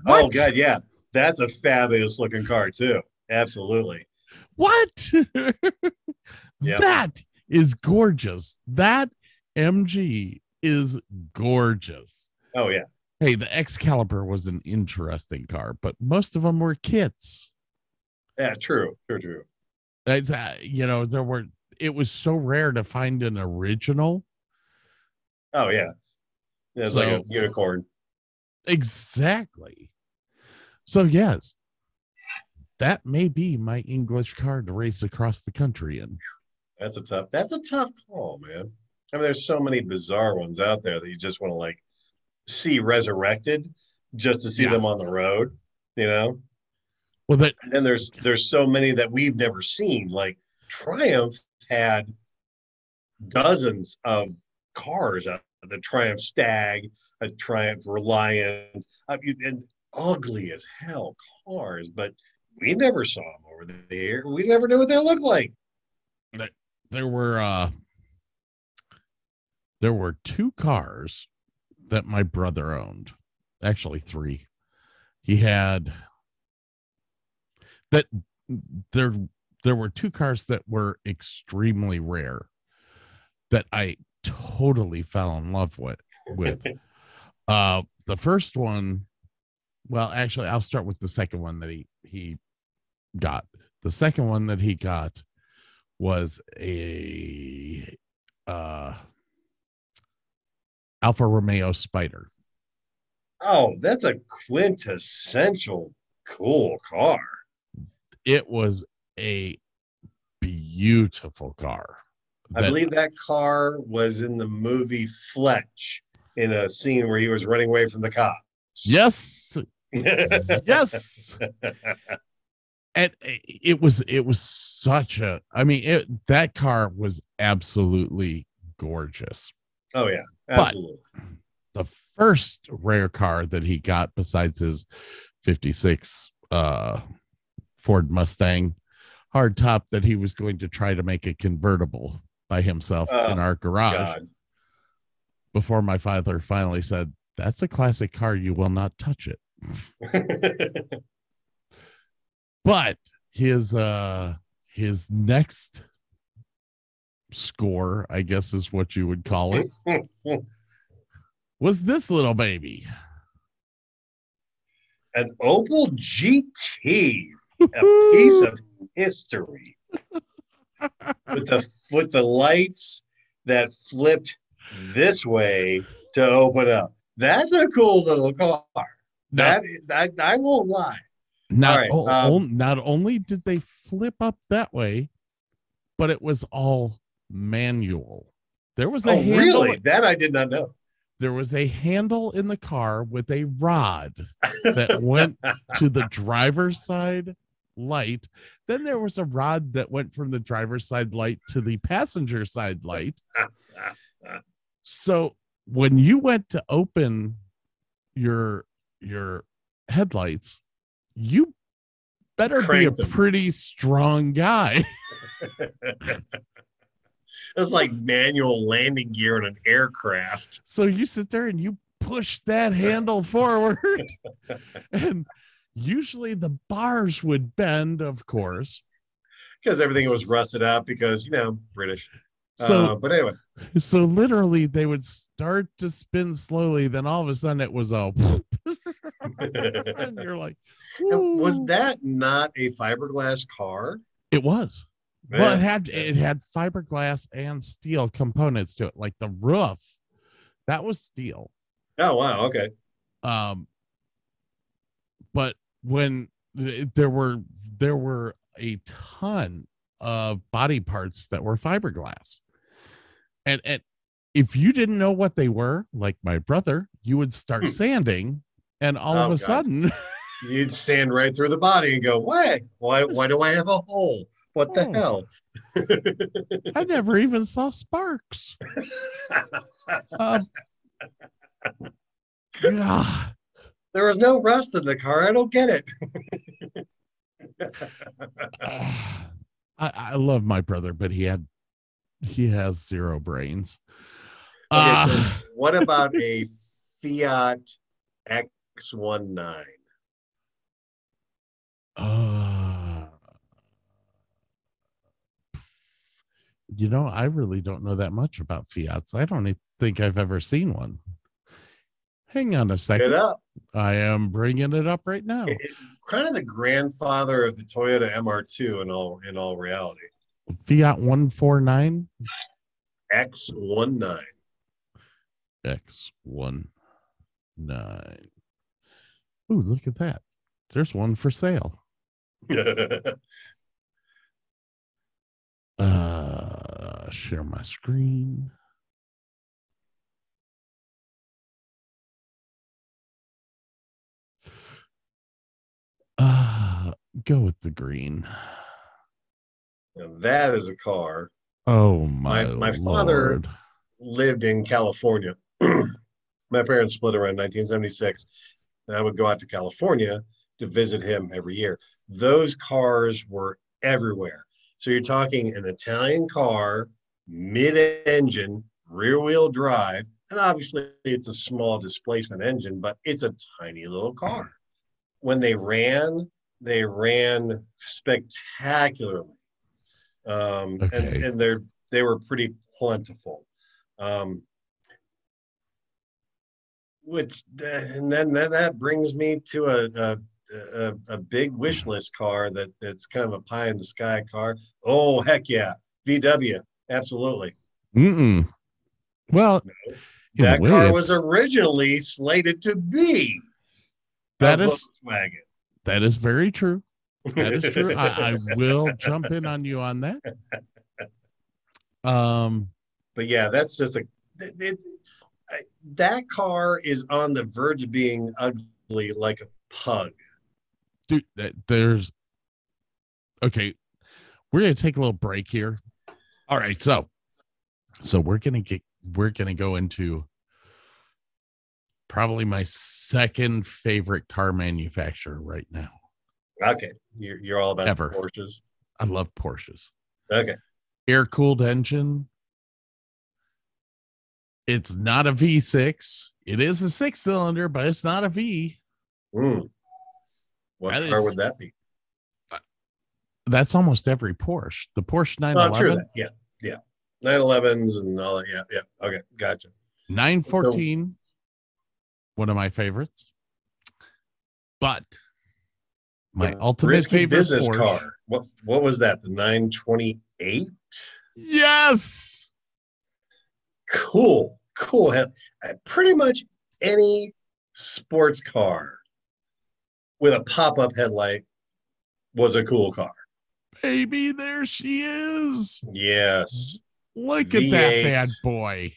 Oh god, yeah. That's a fabulous looking car too. Absolutely. What? Yep. That is gorgeous. That MG is gorgeous. Oh yeah. Hey, the Excalibur was an interesting car, but most of them were kits. Yeah, true. True, true. It's, uh, you know, there were, it was so rare to find an original. Oh yeah. It's like a unicorn. Exactly. So, yes, that may be my English car to race across the country in. That's a tough that's a tough call, man. I mean, there's so many bizarre ones out there that you just want to like see resurrected just to see Yeah. them on the road, you know? Well, that, And then there's there's so many that we've never seen. Like Triumph had dozens of cars out the Triumph Stag, a Triumph Reliant, mean, and ugly as hell cars, but we never saw them over there. We never knew what they looked like. there were uh there were two cars that my brother owned actually three he had that there there were two cars that were extremely rare that i totally fell in love with with uh the first one well actually i'll start with the second one that he he got the second one that he got was a uh Alfa Romeo Spider. Oh, that's a quintessential cool car. It was a beautiful car. I believe that car was in the movie Fletch in a scene where he was running away from the cops. Yes, yes. and it was it was such a. I mean, it, that car was absolutely gorgeous. oh yeah, But- absolutely. the first rare car that he got besides his 56 uh Ford Mustang hardtop that he was going to try to make a convertible by himself Oh, in our garage God. before my father finally said that's a classic car. You will not touch it. But his uh his next score i guess is what you would call it was this little baby. An Opel GT, a piece of history. with the with the lights that flipped this way to open up. That's a cool little car. Now, That I, I won't lie. not, right, o- um, on- not only did they flip up that way, but it was all manual. There was a Oh, handle. really? That I did not know. There was a handle in the car with a rod that went to the driver's side light. Then there was a rod that went from the driver's side light to the passenger side light. So when you went to open your your headlights, you better Cranked be a them. pretty strong guy. It's like manual landing gear in an aircraft. So you sit there and you push that handle forward. and usually the bars would bend, of course. Because everything was rusted out because, you know, British. So uh, but anyway, so literally they would start to spin slowly, then all of a sudden it was a and you're like, was that not a fiberglass car? it was. Well, it had it had fiberglass and steel components to it, like the roof. That was steel. Oh wow, okay. um but when there were there were a ton of body parts that were fiberglass and and if you didn't know what they were like my brother you would start Hmm. sanding and all of Oh, a God. sudden You'd sand right through the body and go, why? Why why do I have a hole? What the Oh. hell? i never even saw sparks um, God. There was no rust in the car. I don't get it. I, I love my brother but he had he has zero brains Okay, so Ah. what about a Fiat X19? Uh, you know, I really don't know that much about Fiats. I don't think I've ever seen one. Hang on a Get second. up. I am bringing it up right now. It- it- kind of the grandfather of the Toyota MR2 in all in all reality. Fiat 149 X19. X19. Ooh, look at that. There's one for sale. Uh, share my screen. Go with the green. And that is a car Oh my, My- my father- lived in California. My parents split around 1976. And I would go out to California to visit him every year. Those cars were everywhere. So you're talking an Italian car, mid engine, rear wheel drive. And obviously, it's a small displacement engine, but it's a tiny little car. When they ran, they ran spectacularly. Um, Okay. and, and they're they were pretty plentiful. Um, which and then that, that brings me to a, a a a big wish list car that that's kind of a pie in the sky car. Oh heck yeah, VW, absolutely. Mm-mm. Well, that way, car was originally slated to be That a is- Volkswagen. That is very true. That is true. I, I will jump in on you on that. Um, But yeah, that's just a it, it- that car is on the verge of being ugly like a pug. dude, th- there's okay. We're gonna take a little break here. All right, so so we're gonna get we're gonna go into probably my second favorite car manufacturer right now. Okay, you're, you're all about Ever. Porsches. I love Porsches. Okay, Air cooled engine. It's not a V6. It is a six cylinder, but it's not a V. Mm. what That car is- would that be? That's almost every Porsche. The Porsche Oh, 911. true. Yeah, yeah. 911s and all that. Yeah, yeah. Okay, gotcha. 914 one of my favorites but my The ultimate favorite business Porsche- car. What what was that? The 928. yes Cool, cool. Uh, Pretty much any sports car with a pop up headlight was a cool car. baby there she is Yes, look at that bad boy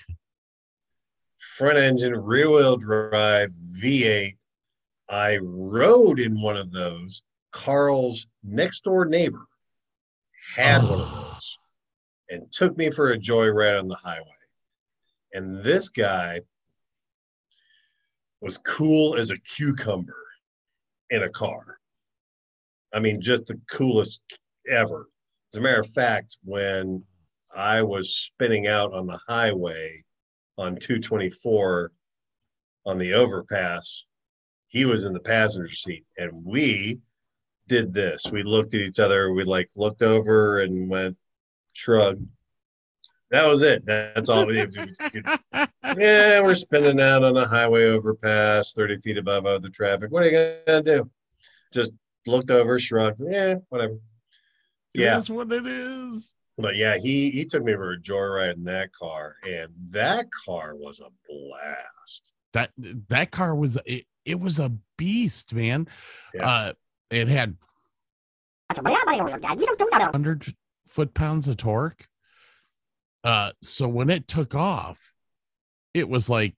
front engine, rear wheel drive, V8. I rode in one of those. Carl's next door neighbor had one of those and took me for a joyride on the highway. And this guy was cool as a cucumber in a car. I mean, just the coolest ever. As a matter of fact, when I was spinning out on the highway on 224 on the overpass, he was in the passenger seat. And we did this. We looked at each other, we like looked over and went, shrugged. That was it. That's all we did. yeah, we're spinning out on a highway overpass, 30 feet above other traffic. What are you gonna do? Just looked over, shrugged. Yeah, whatever. Yeah, that's what it is but yeah, he he took me for a joyride in that car, and that car was a blast. that that car was it, it was a beast man Yeah. uh it had 100 foot pounds of torque. Uh, so when it took off, it was like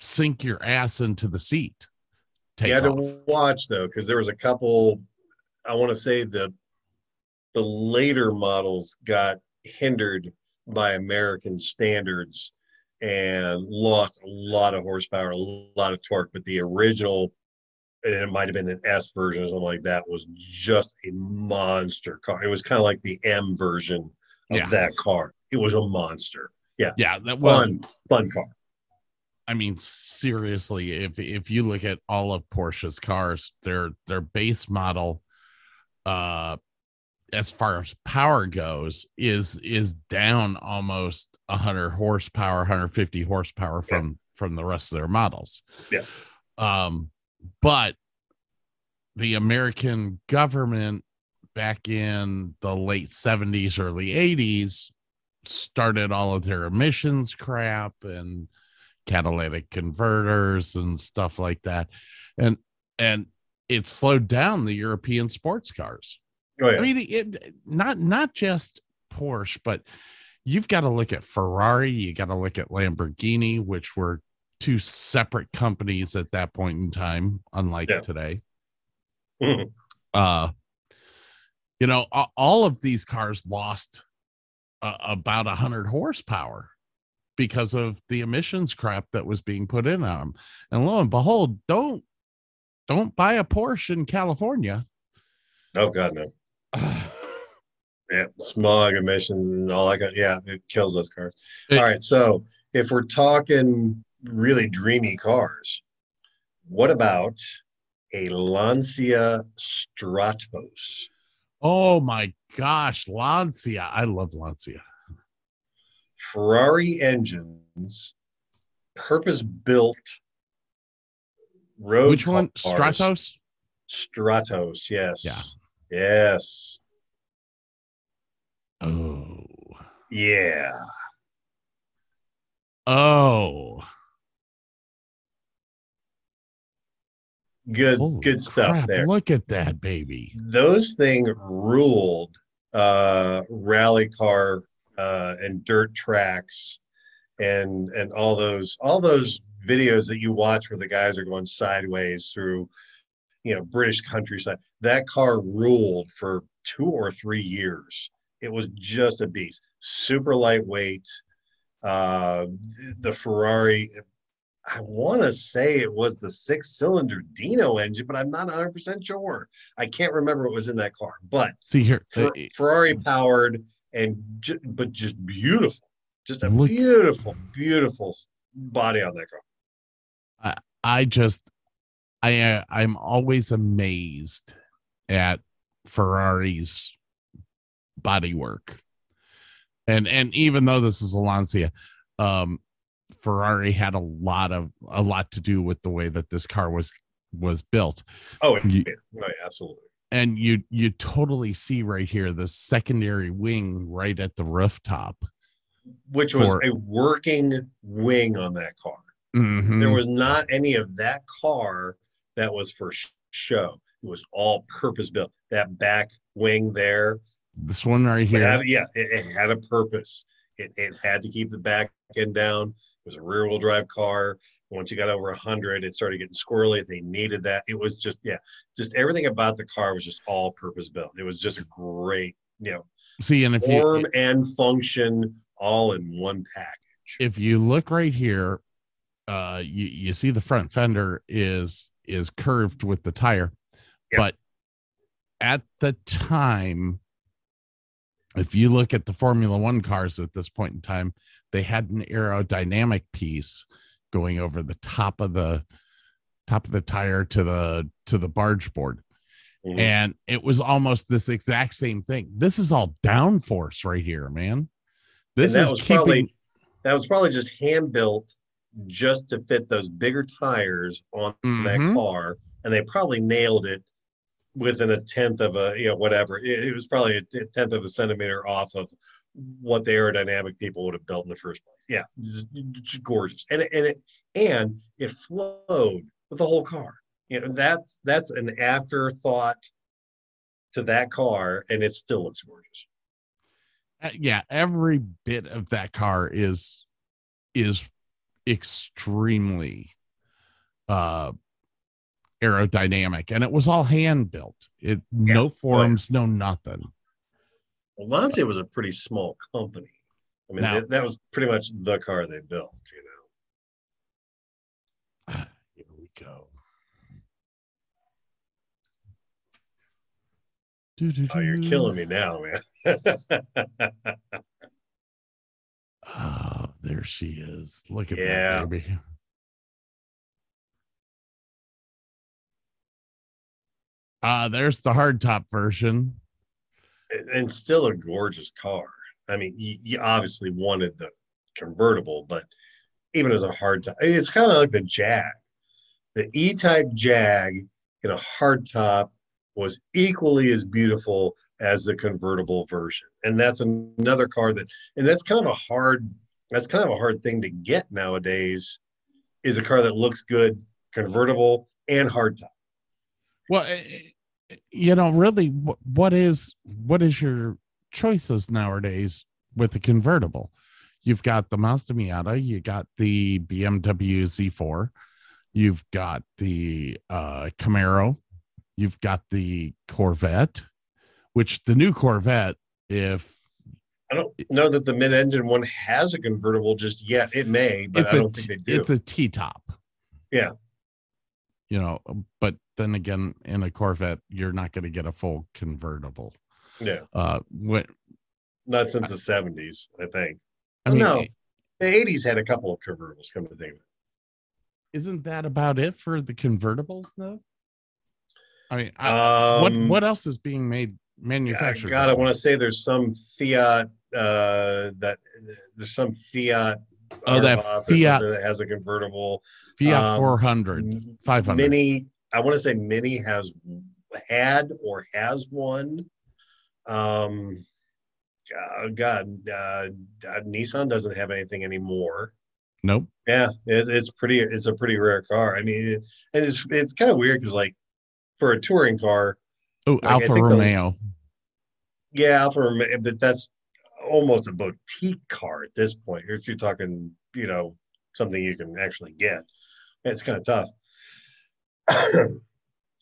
sink your ass into the seat. Take you had off. to watch though, because there was a couple. I want to say the the later models got hindered by American standards and lost a lot of horsepower, a lot of torque. But the original, and it might have been an S version or something like that, was just a monster car. It was kind of like the M version of Yeah. that car. It was a monster. yeah, Yeah. that well, Fun, fun car. I mean, seriously, if if you look at all of Porsche's cars, their their base model, uh, as far as power goes, is is down almost 100 horsepower, 150 horsepower from from the rest of their models. Yeah. Um, but the American government back in the late 70s, early 80s started all of their emissions crap and catalytic converters and stuff like that and and it slowed down the european sports cars Oh, yeah. i mean it not not just porsche but you've got to look at ferrari you got to look at lamborghini which were two separate companies at that point in time unlike Yeah. today Mhm. uh you know all of these cars lost uh, about 100 horsepower because of the emissions crap that was being put in on them and lo and behold don't don't buy a porsche in california oh God, no. Yeah, smog emissions and all that. Yeah, it kills those cars. All right, so if we're talking really dreamy cars, what about a Lancia Stratos? oh my gosh lancia i love lancia Ferrari engines, purpose built road. which one cars. stratos Stratos, yes. Yeah. Yes. oh Yeah. oh Good Holy good stuff crap, there. look at that baby those things ruled uh rally car uh, and dirt tracks and and all those all those videos that you watch where the guys are going sideways through you know british countryside that car ruled for two or three years. It was just a beast. Super lightweight. Uh the ferrari i want to say it was the six cylinder dino engine but i'm not 100% sure. I can't remember what was in that car but See here, Fer- uh, ferrari powered and ju- but just beautiful. Just a Look- beautiful beautiful body on that car. I just, I, uh, I'm always amazed at Ferrari's bodywork, and and even though this is a Lancia, um, Ferrari had a lot of a lot to do with the way that this car was was built. oh You- yeah, absolutely and you you totally see right here the secondary wing right at the rooftop. which was For- a working wing on that car Mhm. there was not any of that car that was for sh- show. It was all purpose built that back wing there. This one right here. had- yeah it, it had a purpose. It, it had to keep the back end down. It was a rear wheel drive car. Once you got over 100 it started getting squirrely. They needed that. It was just yeah just everything about the car was just all purpose built it was just a great you know See, and if you form and function all in one package. if you look right here, uh, you you see the front fender is is curved with the tire, Yep. but at the time, if you look at the Formula One cars at this point in time, they had an aerodynamic piece going over the top of the top of the tire to the to the barge board Mhm. and it was almost this exact same thing this is all downforce right here man this is keeping probably- that was probably just hand built just to fit those bigger tires on that Mhm. car and they probably nailed it within a tenth of a you know whatever. It, it was probably a tenth of a centimeter off of what the aerodynamic people would have built in the first place. Yeah just gorgeous. And it, and it and it flowed with the whole car. You know that's that's an afterthought to that car and it still looks gorgeous. Uh, yeah every bit of that car is is extremely uh aerodynamic and it was all hand built it no forms no nothing. Well, Lancia was a pretty small company. I mean, Now- that, that was pretty much the car they built, you know. Ah, here we go. Oh, you're killing me now, man. Oh, there she is. Look at Yeah. that baby. Uh, there's the hardtop version. and still a gorgeous car. I mean, you, you obviously wanted the convertible, but even as a hardtop, it's kind of like the Jag. The E-Type Jag in a hardtop was equally as beautiful as the convertible version, and that's another car that, and that's kind of a hard, that's kind of a hard thing to get nowadays, is a car that looks good, convertible and hard top. Well, eh, eh, you know, really, what is what is your choices nowadays with the convertible? You've got the Mazda Miata, you got the BMW Z4, you've got the uh, Camaro, you've got the Corvette, which the new Corvette, if I don't know that the mid-engine one has a convertible just yet. It may, but it's I a don't think they do. it's a T top. Yeah. You know, but then again, in a Corvette, you're not going to get a full convertible. yeah, Uh, what not since the '70s, I think. I mean, no. The '80s had a couple of convertibles. Come to think of it. isn't that about it for the convertibles though? I mean, I, what Um, what else is being made manufactured? I manufactured? God, I want to say there's some Fiat uh, that there's some Fiat. Oh, that Fiat- that has a convertible. Fiat um, 400, 500. Mini. I want to say Mini has had or has one. Um, uh, God, uh, uh, Nissan doesn't have anything anymore. Nope. Yeah, it, it's pretty. It's a pretty rare car. I mean, it, and it's it's kind of weird because like for a touring car, Oh, I Alfa think the- Romeo. yeah, Alfa Romeo, but that's almost a boutique car at this point. If you're talking, you know, something you can actually get, it's kind of tough.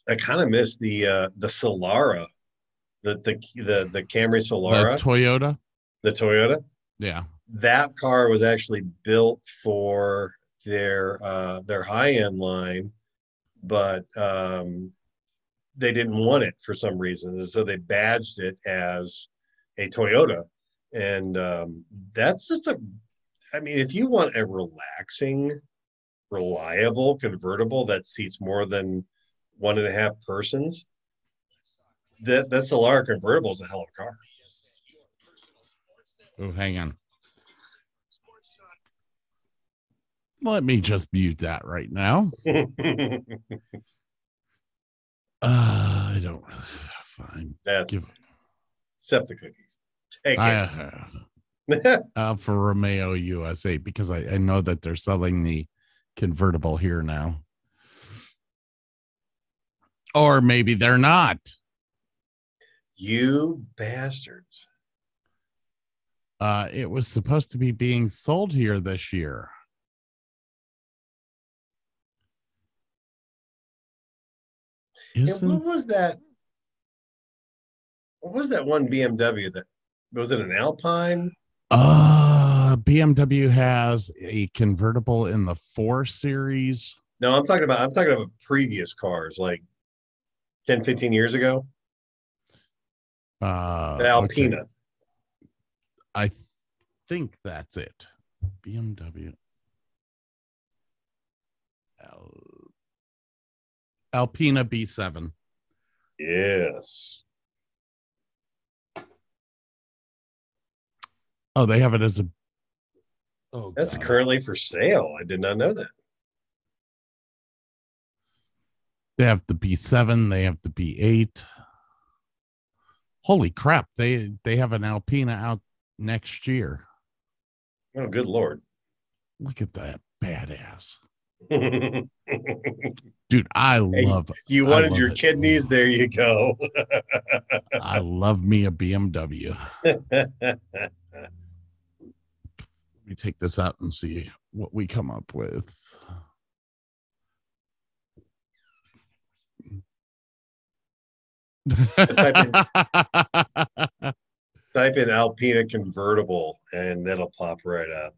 I kind of miss the uh, the Solara, the the the the Camry The Solara, Toyota. the Toyota. Yeah. That car was actually built for their uh, their high end line, but um, they didn't want it for some reason, so they badged it as a Toyota, and um, that's just a. I mean, if you want a relaxing, reliable convertible that seats more than one and a half persons, that that Solara convertible is a hell of a car. Oh, hang on. Let me just mute that right now. Uh, I don't. Really. Fine. That's Give. except the cookies. Take I, it. uh, uh, Alfa Romeo USA because I, I know that they're selling the convertible here now. Or maybe they're not. you bastards. Uh, it was supposed to be being sold here this year. Yeah, Isn't what was that? What was that one BMW that was it an Alpine? uh BMW has a convertible in the four series. No, I'm talking about I'm talking about previous cars like 10, 15 years ago. Uh The okay. Alpina. I think that's it. BMW. Al- Alpina B7. Yes. Oh, they have it as a. Oh, That's God. currently for sale. I did not know that. They have the B7. They have the B8. Holy crap! They they have an Alpina out next year. Oh, good lord. Look at that badass dude. I love Hey, you wanted love your it. kidneys. There you go. I love me a BMW. Let me take this out and see what we come up with. Type in Alpina convertible and that'll pop right up.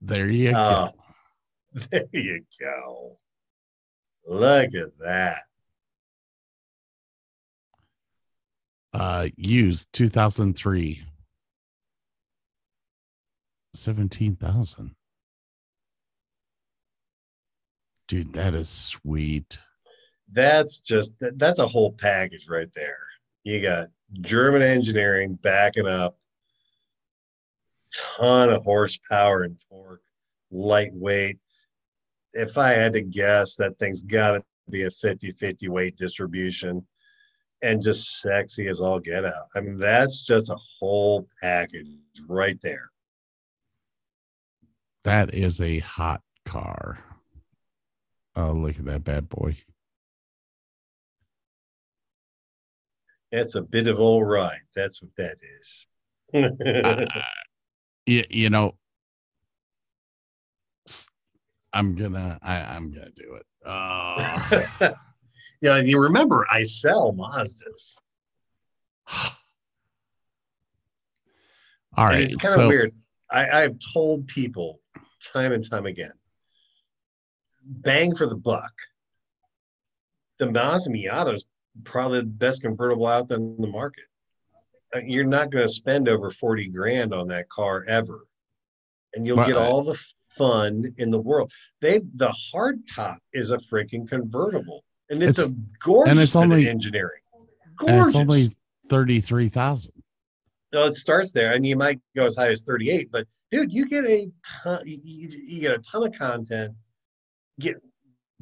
there you Oh. go. There you go. Look at that. Uh, used 2003. 17,000. Dude, that is sweet. That's just that's a whole package right there. You got German engineering backing up, ton of horsepower and torque, lightweight. If I had to guess, that thing's got to be a 50 50 weight distribution and just sexy as all get out. I mean, that's just a whole package right there. That is a hot car. Oh, look at that bad boy. It's a bit of all right. That's what that is. Uh, you, you know, I'm gonna, I, I'm gonna do it. Oh. yeah, you remember I sell Mazdas. All right, And it's kind of weird. I, I've told people time and time again, bang for the buck. The Mazda Miata is probably the best convertible out there in the market. Uh, You're not going to spend over 40 grand on that car ever. And you'll Well, get all the fun in the world. They the hard top is a freaking convertible. And it's, It's- a gorgeous and it's only- engineering. and Gorgeous. it's only 33,000. No, it starts there, and you might go as high as 38. But dude, you get a ton, you, you you get a ton of content, get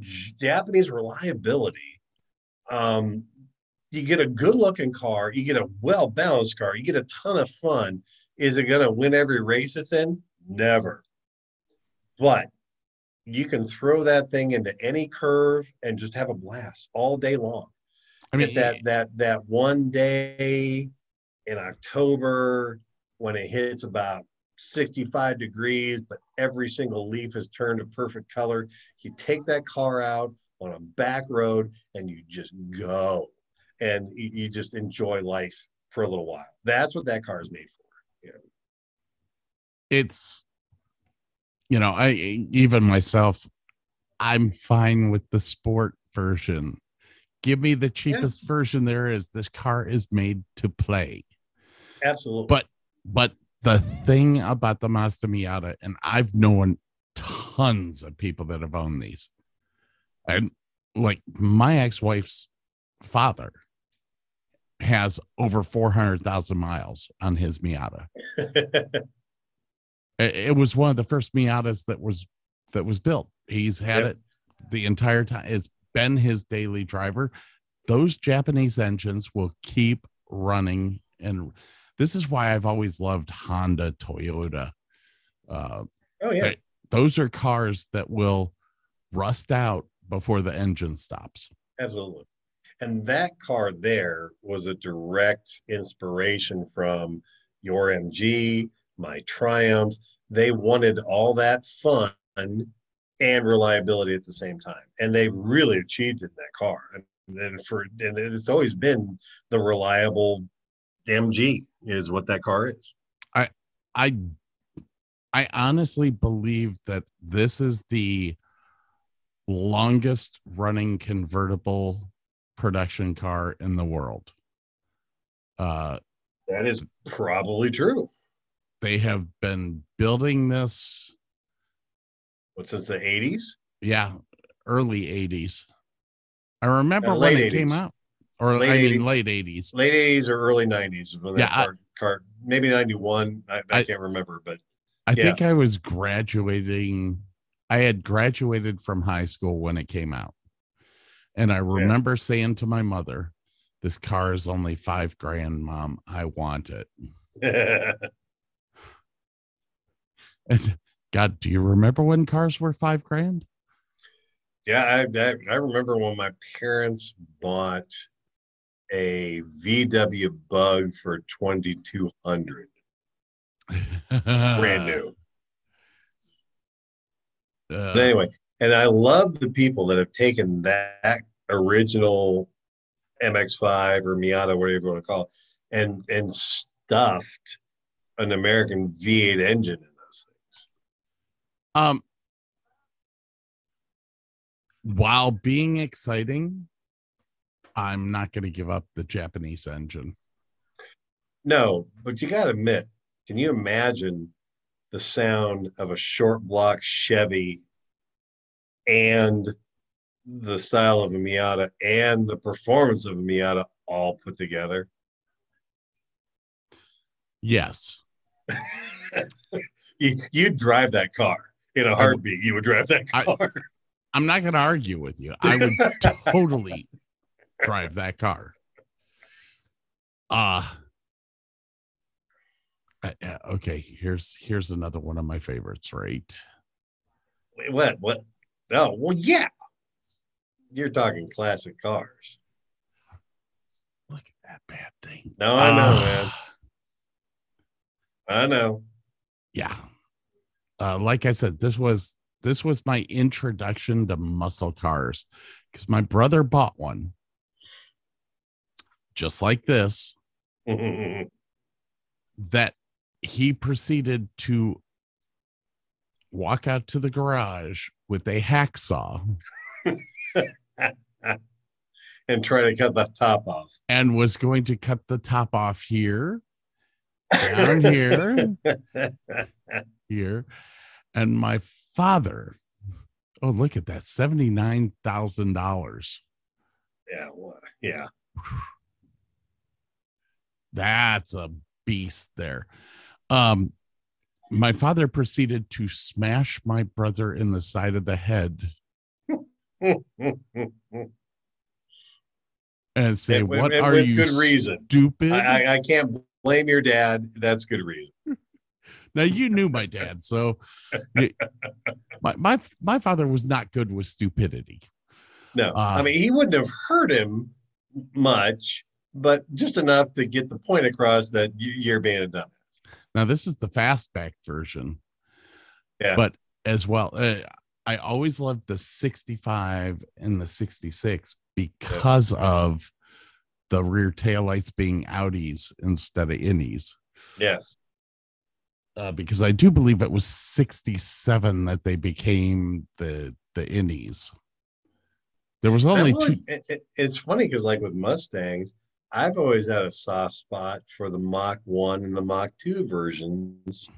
Japanese reliability. Um, you get a good looking car, you get a well balanced car, you get a ton of fun. Is it going to win every race it's in? Never. But you can throw that thing into any curve and just have a blast all day long. I mean, Get that that that one day in October when it hits about 65 degrees, but every single leaf is turned a perfect color. You take that car out on a back road and you just go and you, you just enjoy life for a little while. That's what that car is made for. it's you know i even myself i'm fine with the sport version. Give me the cheapest version there is. This car is made to play. Absolutely. But- but the thing about the mazda miata and i've known tons of people that have owned these and like my ex-wife's father has over 400,000 miles on his miata it, was one of the first Miatas that was that was built. He's had it the entire time. It's been his daily driver. Those Japanese engines will keep running, and this is why I've always loved Honda, Toyota. Uh, oh yeah. They- those are cars that will rust out before the engine stops. Absolutely. And that car there was a direct inspiration from your MG, my Triumph. They wanted all that fun and reliability at the same time. And they really achieved it in that car. And then for and it's always been the reliable MG is what that car is. I I honestly believe that this is the longest running convertible production car in the world. Uh That is probably true. They have been building this What since the 80s? yeah, early 80s. I remember when it came out. Or Late I mean 80s. late 80s. Late 80s or early 90s when that Yeah, I- car, car maybe 91. I, I, I- can't remember, but I Yeah. think I was graduating. I had graduated from high school when it came out. And I remember saying to my mother, This car is only five grand, mom. I want it. And God, do you remember when cars were five grand? Yeah, I, I I remember when my parents bought a VW Bug for twenty two hundred, brand new. Uh, But anyway, and I love the people that have taken that original MX5 or Miata, whatever you want to call it, and and stuffed an American V8 engine in those things. Um, while being exciting, I'm not going to give up the Japanese engine. No, but you got to admit, can you imagine the sound of a short block Chevy and the style of a Miata and the performance of a Miata all put together? Yes. you, you'd drive that car in a heartbeat. You would drive that I- car. I'm not going to argue with you. I would totally drive that car. Uh, uh, uh, okay, here's here's another one of my favorites, right? Wait, what? What? Oh, well, yeah. You're talking classic cars. Look at that bad thing. No, I know, Ah, man. I know. Yeah. Uh, like I said, this was this was my introduction to muscle cars because my brother bought one. Just like this. That he proceeded to walk out to the garage with a hacksaw. And try to cut the top off. and was going to cut the top off here, down here, here. And my father, oh, look at that $79,000. Yeah, well, yeah. That's a beast there. Um, my father proceeded to smash my brother in the side of the head and say, with- What and are you good reason. stupid? I, I can't blame your dad. That's good reason. Now you knew my dad, so my my my father was not good with stupidity. No, Uh, I mean he wouldn't have hurt him much, but just enough to get the point across that you, you're being a dumbass. Now this is the fastback version. Yeah. But as well, uh, I always loved the 65 and the 66 because of the rear taillights being outies instead of innies. Yes. Uh, because I do believe it was 67 that they became the the innies. There was only was- two. it- it- it's funny because like with Mustangs, I've always had a soft spot for the Mach One and the Mach Two versions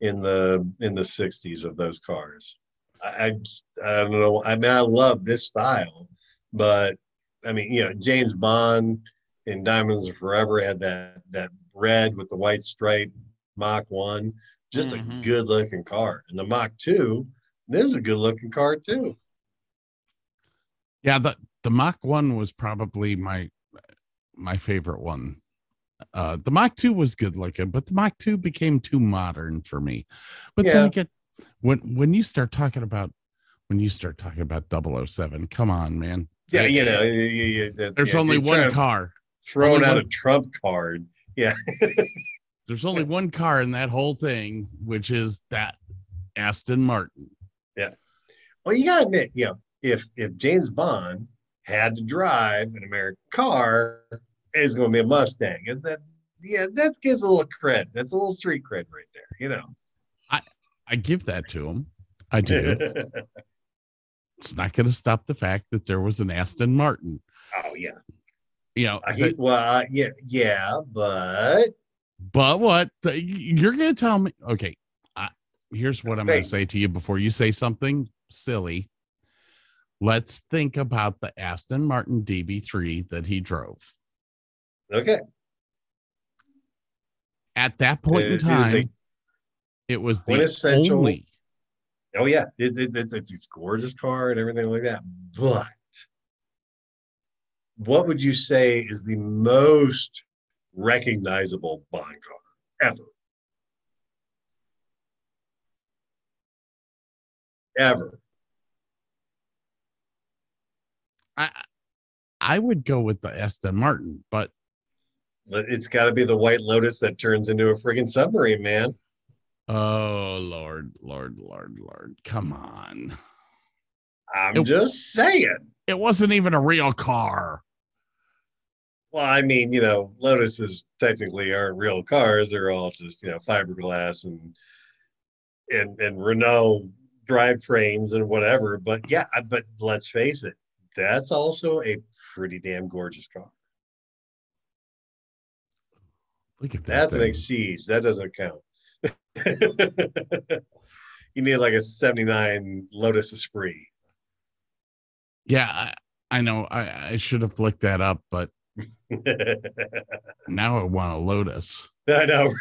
in the in the '60s of those cars. I I, just, I don't know. I mean, I love this style, but I mean, you know, James Bond in Diamonds Forever had that that red with the white stripe Mach One, just Mhm. a good looking car. And the Mach Two, there's a good looking car too. Yeah, the the Mach one was probably my my favorite one. Uh the Mach 2 was good looking, but the Mach 2 became too modern for me. But then Yeah. again, when when you start talking about when you start talking about 007, come on, man. Yeah, you know, you- you- you- that- there's yeah, only one car. throwing only out one- a trump card. Yeah, There's only one car in that whole thing, which is that Aston Martin. Yeah. Well, you gotta admit, you know, if if James Bond had to drive an American car, it's going to be a Mustang, and that yeah, that gives a little cred. That's a little street cred right there, you know. I I give that to him. I do. it's not going to stop the fact that there was an Aston Martin. oh yeah, You know, I hate, well, uh, yeah, yeah, but But what you're going to tell me? Okay, I, here's what I'm going to say to you before you say something silly. Let's think about the Aston Martin DB3 that he drove. okay. At that point in It a- time, it was the quintessential- only. Oh yeah, it, it, it's it's it's a gorgeous car and everything like that. But what would you say is the most recognizable Bond car ever? Ever. I, I would go with the Aston Martin, but It's got to be the White Lotus that turns into a friggin' submarine, man. oh Lord, Lord, Lord, Lord, come on! I'm It- just saying. It wasn't even a real car. Well, I mean, you know, Lotuses technically aren't real cars. They're all just, you know, fiberglass and and and Renault drivetrains and whatever. But yeah, but let's face it, that's also a pretty damn gorgeous car. Look at that. That's an. Exige. That doesn't count. you need like a 79 Lotus Esprit. Yeah, I, I know. I, I should have looked that up, but now I want a Lotus. I know.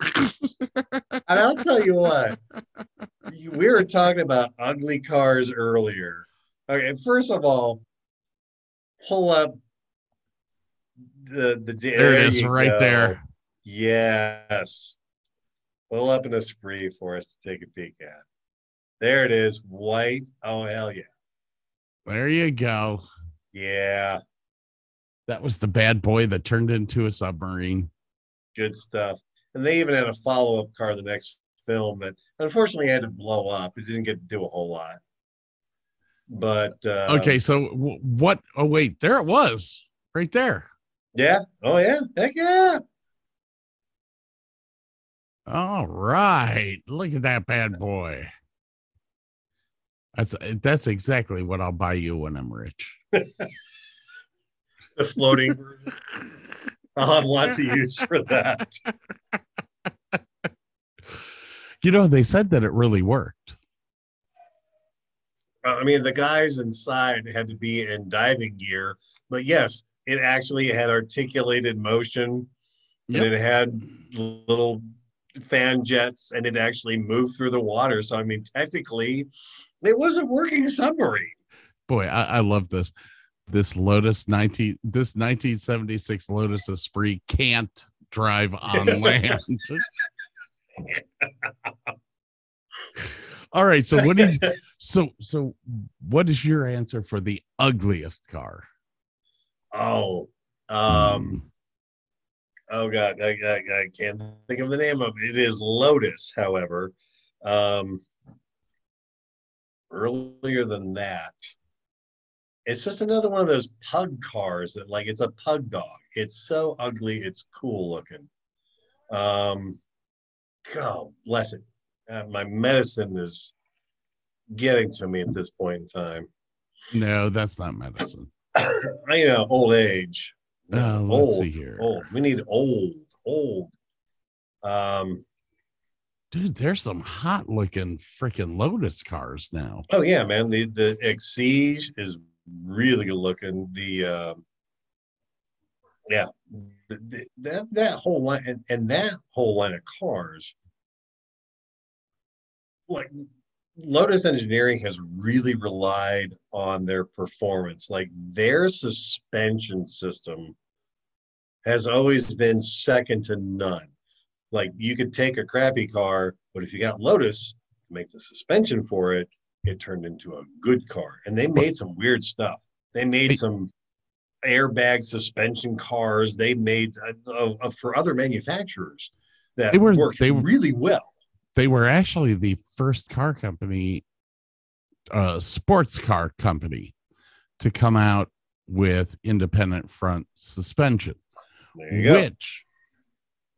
and I'll tell you what, we were talking about ugly cars earlier. Okay, first of all, pull up the the There it is, right go. there. Yes, pull up an Esprit for us to take a peek at. There it is, white. Oh hell yeah, There you go. Yeah, That was the bad boy that turned into a submarine. good stuff. And they even had a follow up car the next film that unfortunately had to blow up. It didn't get to do a whole lot. But uh, Okay, so w- what? Oh, wait, there it was right there. yeah, oh yeah, heck yeah. All right, look at that bad boy. That's that's exactly what I'll buy you when I'm rich. The floating version. I'll have lots of use for that. You know, they said that it really worked. Uh, I mean, the guys inside had to be in diving gear, but yes, it actually had articulated motion Yep. and it had little fan jets and it actually moved through the water. So, I mean, technically, it was a working submarine. Boy, I, I love this. This Lotus 19, this 1976 Lotus Esprit can't drive on land. All right. So what did so so what is your answer for the ugliest car? oh, Hmm. um, oh god, I, I, I can't think of the name of it. It is Lotus, however. Um, earlier than that, it's just another one of those pug cars that like it's a pug dog. It's so ugly, it's cool looking. Um, God bless it. Uh, my medicine is getting to me at this point in time. no, that's not medicine. I know old age. Uh, let's see here. Old. We need old, old. Um. Dude, there's some hot looking freaking Lotus cars now. Oh yeah, man. The the Exige is really good looking. The um. Yeah, the, the, that that whole line and, and that whole line of cars. Like Lotus Engineering has really relied on their performance. Like their suspension system has always been second to none. Like you could take a crappy car, but if you got Lotus, make the suspension for it, it turned into a good car. And they made some weird stuff. They made some airbag suspension cars. They made uh, uh, uh, for other manufacturers that They were- worked they were- really well. They were actually the first car company, uh, sports car company, to come out with independent front suspension. You go. which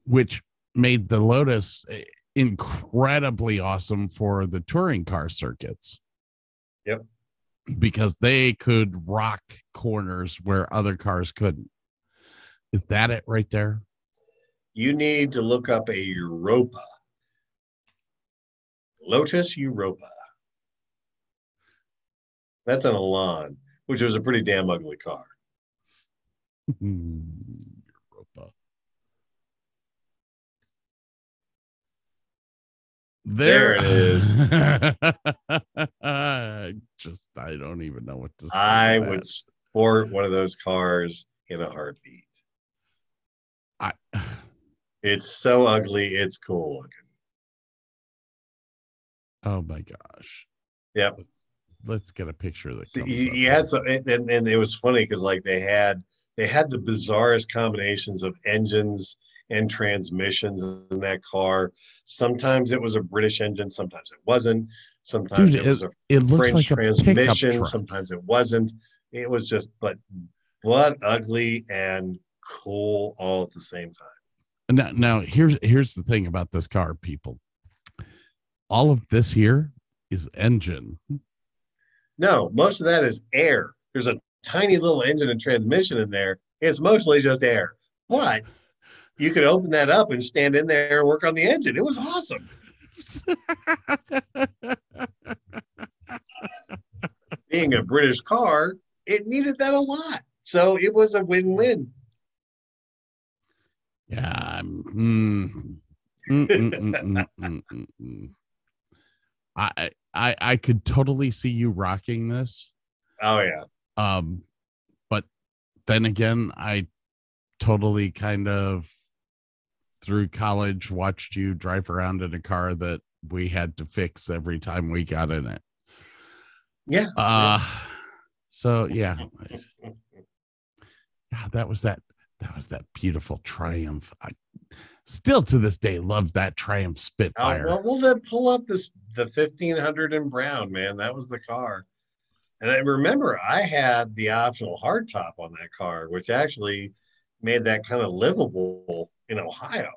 which made the Lotus eh, incredibly awesome for the touring car circuits. Yep. Because they could rock corners where other cars couldn't. Is that it right there? You need to look up a Europa. Lotus Europa. That's an Elan, which was a pretty damn ugly car. There it is. Just I don't even know what to say. I that. would sport one of those cars in a heartbeat. I It's so ugly, it's cool looking. oh my gosh. Yep. Let's, let's get a picture of comes you, you had some, and, and and it was funny because like they had they had the bizarrest combinations of engines and transmissions in that car. Sometimes it was a British engine, sometimes it wasn't. Sometimes Dude, it was a It French like a transmission. Sometimes it wasn't. It was just, but blood ugly and cool all at the same time. Now, now here's here's the thing about this car, people. All of this here is engine. No, most of that is air. There's a tiny little engine and transmission in there. It's mostly just air. But you could open that up and stand in there and work on the engine. It was awesome. Being a British car, it needed that a lot. So it was a win-win. yeah. I'm- mm, mm, mm, mm, mm, mm, mm, mm. I I I could totally see you rocking this. Oh yeah. Um, but then again, I totally kind of through college watched you drive around in a car that we had to fix every time we got in it. Yeah. Uh so yeah. God, that was that that was that beautiful triumph. I still to this day love that triumph Spitfire. well, well, then pull up this the 1500 in brown, man. That was the car. And I remember I had the optional hardtop on that car, which actually made that kind of livable in Ohio.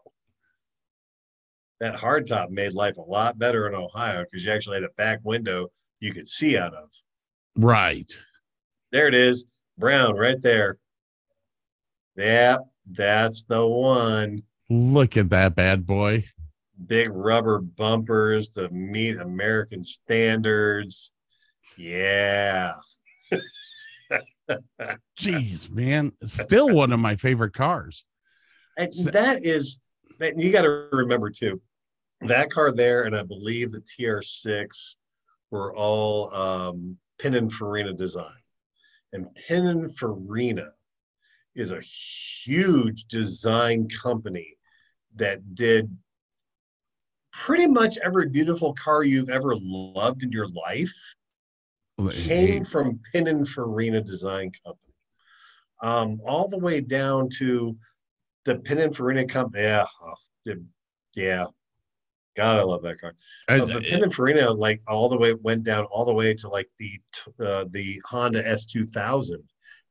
That hardtop made life a lot better in Ohio because you actually had a back window you could see out of. right. There it is, brown right there. Yep, that's the one. Look at that bad boy. big rubber bumpers to meet American standards. Yeah. Jeez, man. Still one of my favorite cars. That is that you got to remember too. That car there, and I believe the TR6 were all um, Pininfarina design. And Pininfarina is a huge design company that did pretty much every beautiful car you've ever loved in your life came from Pininfarina Design Company. Um, all the way down to the Pininfarina Company. Yeah, oh, the, yeah. God, I love that car. Uh, but Pininfarina, like all the way went down all the way to like the uh, the Honda S2000.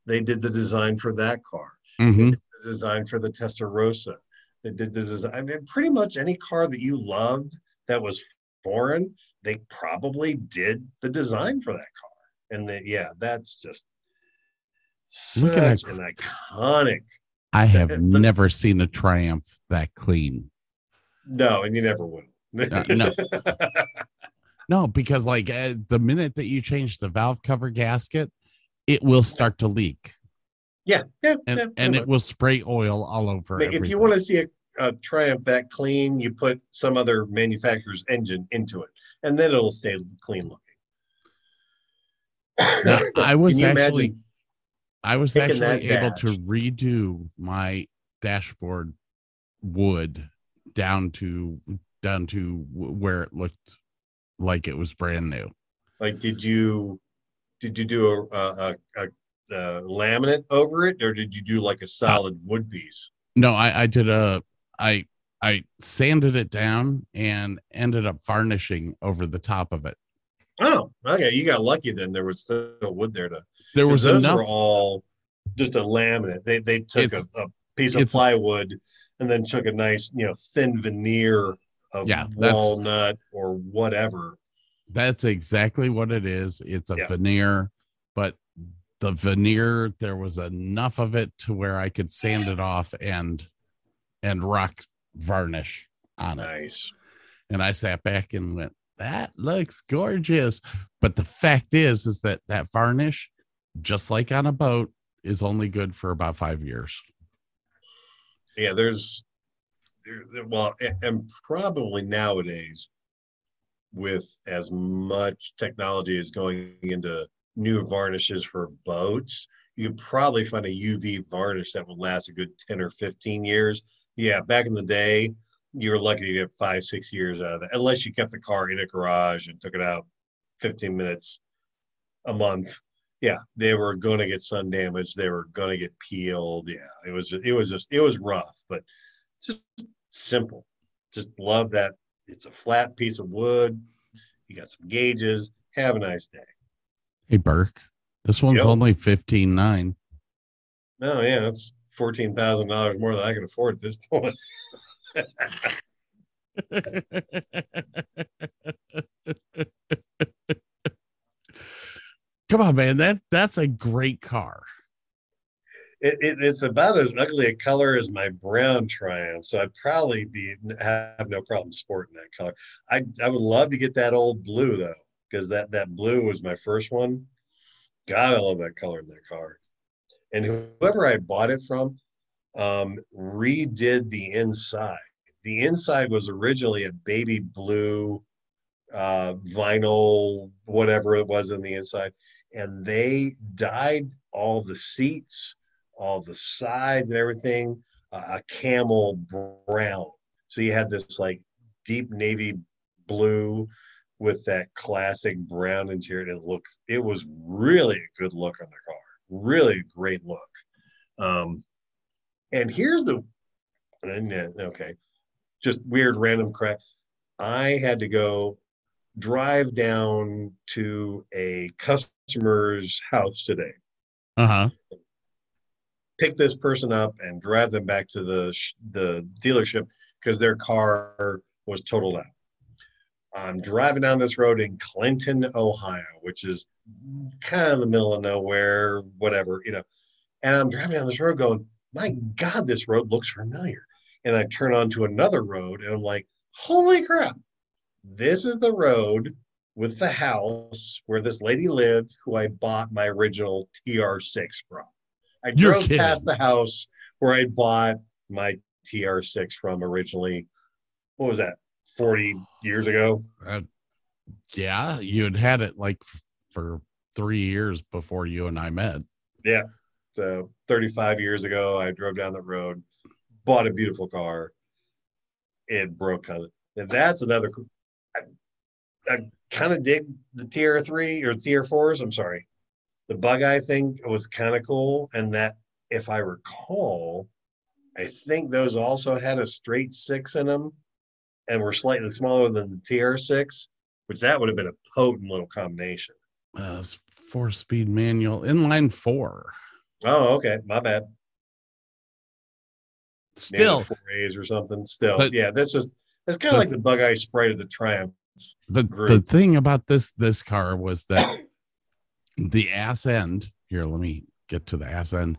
They did the design for that car. Mhm. The design for the Testarossa. They did the design. I mean, pretty much any car that you loved that was foreign, they probably did the design for that car. And the, yeah, that's just Look such an iconic. I have the- never seen a Triumph that clean. No, and you never will. Uh, no. No, because like uh, the minute that you change the valve cover gasket, it will start to leak yeah, yeah, and, yeah, and it will spray oil all over. if you want to see a, a Triumph that clean, you put some other manufacturer's engine into it, and then it'll stay clean Now, looking. I was actually imagine? I was actually able to redo my dashboard wood down to down to where it looked like it was brand new. Like, did you did you do a, a, a, a laminate over it, or did you do like a uh, solid wood piece? No, I, I did a I I sanded it down and ended up varnishing over the top of it. Oh, okay. You got lucky then. There was still wood there to. There was those enough. were all just a laminate. They they took a, a piece of plywood and then took a nice you know thin veneer of Yeah, walnut or whatever. That's exactly what it is. It's a Yeah. veneer, but the veneer there was enough of it to where I could sand it off and and rock varnish on it. Nice. And I sat back and went, "That looks gorgeous." But the fact is, is that that varnish, just like on a boat, is only good for about five years. Yeah, there's there- well, and probably nowadays, with as much technology as going into new varnishes for boats, you probably find a UV varnish that would last a good 10 or 15 years. Yeah, back in the day, you were lucky to get five, six years out of that, unless you kept the car in a garage and took it out 15 minutes a month. Yeah, they were going to get sun damage. They were going to get peeled. Yeah, it was it was just, it was rough, but just simple. Just love that. It's a flat piece of wood. You got some gauges. Have a nice day. Hey Burke, this one's Yep. only fifteen nine. No, yeah, that's fourteen thousand dollars more than I can afford at this point. Come on, man. That that's a great car. It, it, it's about as ugly a color as my brown Triumph, so I'd probably be have no problem sporting that color. I I would love to get that old blue though, because that that blue was my first one. God, I love that color in that car. And whoever I bought it from, um, redid the inside. The inside was originally a baby blue uh, vinyl, whatever it was in the inside, and they dyed all the seats, all the sides, and everything uh, a camel brown. So you had this like deep navy blue with that classic brown interior. It looked, it was really a good look on the car, really great look. Um, and here's the, and, okay, just weird random crap. I had to go drive down to a customer's house today, Uh huh. pick this person up, and drive them back to the the dealership because their car was totaled out. I'm driving down this road in Clinton, Ohio, which is kind of in the middle of nowhere, whatever, you know. And I'm driving down this road going, my God, this road looks familiar. And I turn onto another road and I'm like, holy crap, this is the road with the house where this lady lived who I bought my original TR6 from. I You're drove kidding. past the house where I bought my TR6 from originally. What was that? 40 years ago? Uh, yeah, you had had it like f- for three years before you and I met. So So 35 years ago, I drove down the road, bought a beautiful car. It broke it. And that's another. I, I kind of dig the TR three or TR fours. I'm sorry. The bug eye thing was kind of cool. And that, if I recall, I think those also had a straight six in them and were slightly smaller than the TR6, which that would have been a potent little combination. Uh, four speed manual inline four. Oh, okay. My bad. Still, four A's or something. Still, But- yeah, that's just that's kind of like the bug eye sprite of the Triumph. the the thing about this this car was that the ass end here let me get to the ass end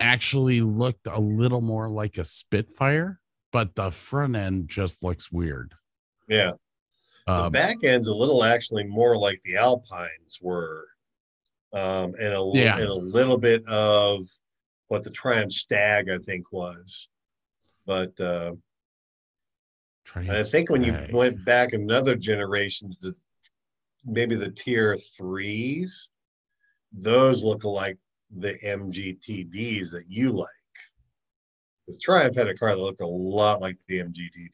actually looked a little more like a spitfire but the front end just looks weird Yeah, the um, back end's a little actually more like the Alpines were, um, and a Yeah. and a little bit of what the Triumph Stag I think was, but uh, I think when you went back another generation to maybe the TR threes, those look like the MGTDs that you like. Because Triumph had a car that looked a lot like the MGTD.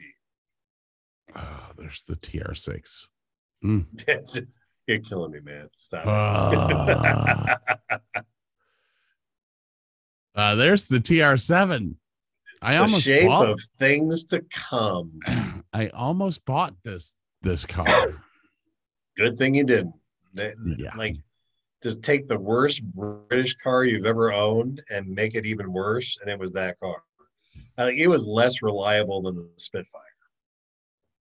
oh, there's the tr6 That's it. You're killing me, man. Stop. Ah. uh, there's the tr7 i the almost shape bought, of things to come. i almost bought this this car Good thing you didn't. They- Yeah. Like, to take the worst British car you've ever owned and make it even worse, and it was that car. Uh, it was less reliable than the Spitfire.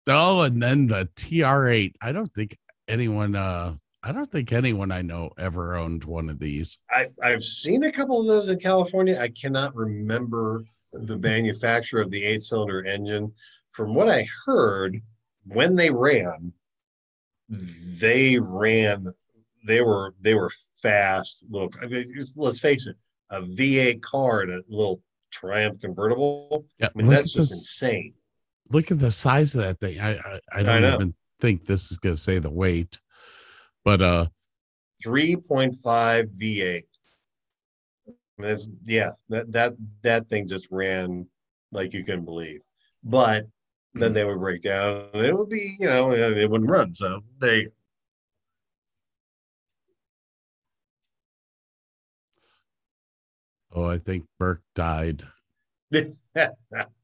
Oh, and then the TR8. I don't think anyone uh I don't think anyone I know ever owned one of these. I, I've seen a couple of those in California. I cannot remember the manufacturer of the eight cylinder engine. From what I heard, when they ran, they ran, they were they were fast little. I mean, let's face it, a V8 car and a little Triumph convertible. Yeah, I mean, look, that's at just this, insane. look at the size of that thing. I I, I don't know. even think this is gonna say the weight, but uh 3.5 V8. That's yeah, that that that thing just ran like you couldn't believe. But then they would break down and it would be, you know, it wouldn't run. So they oh I think Burke died.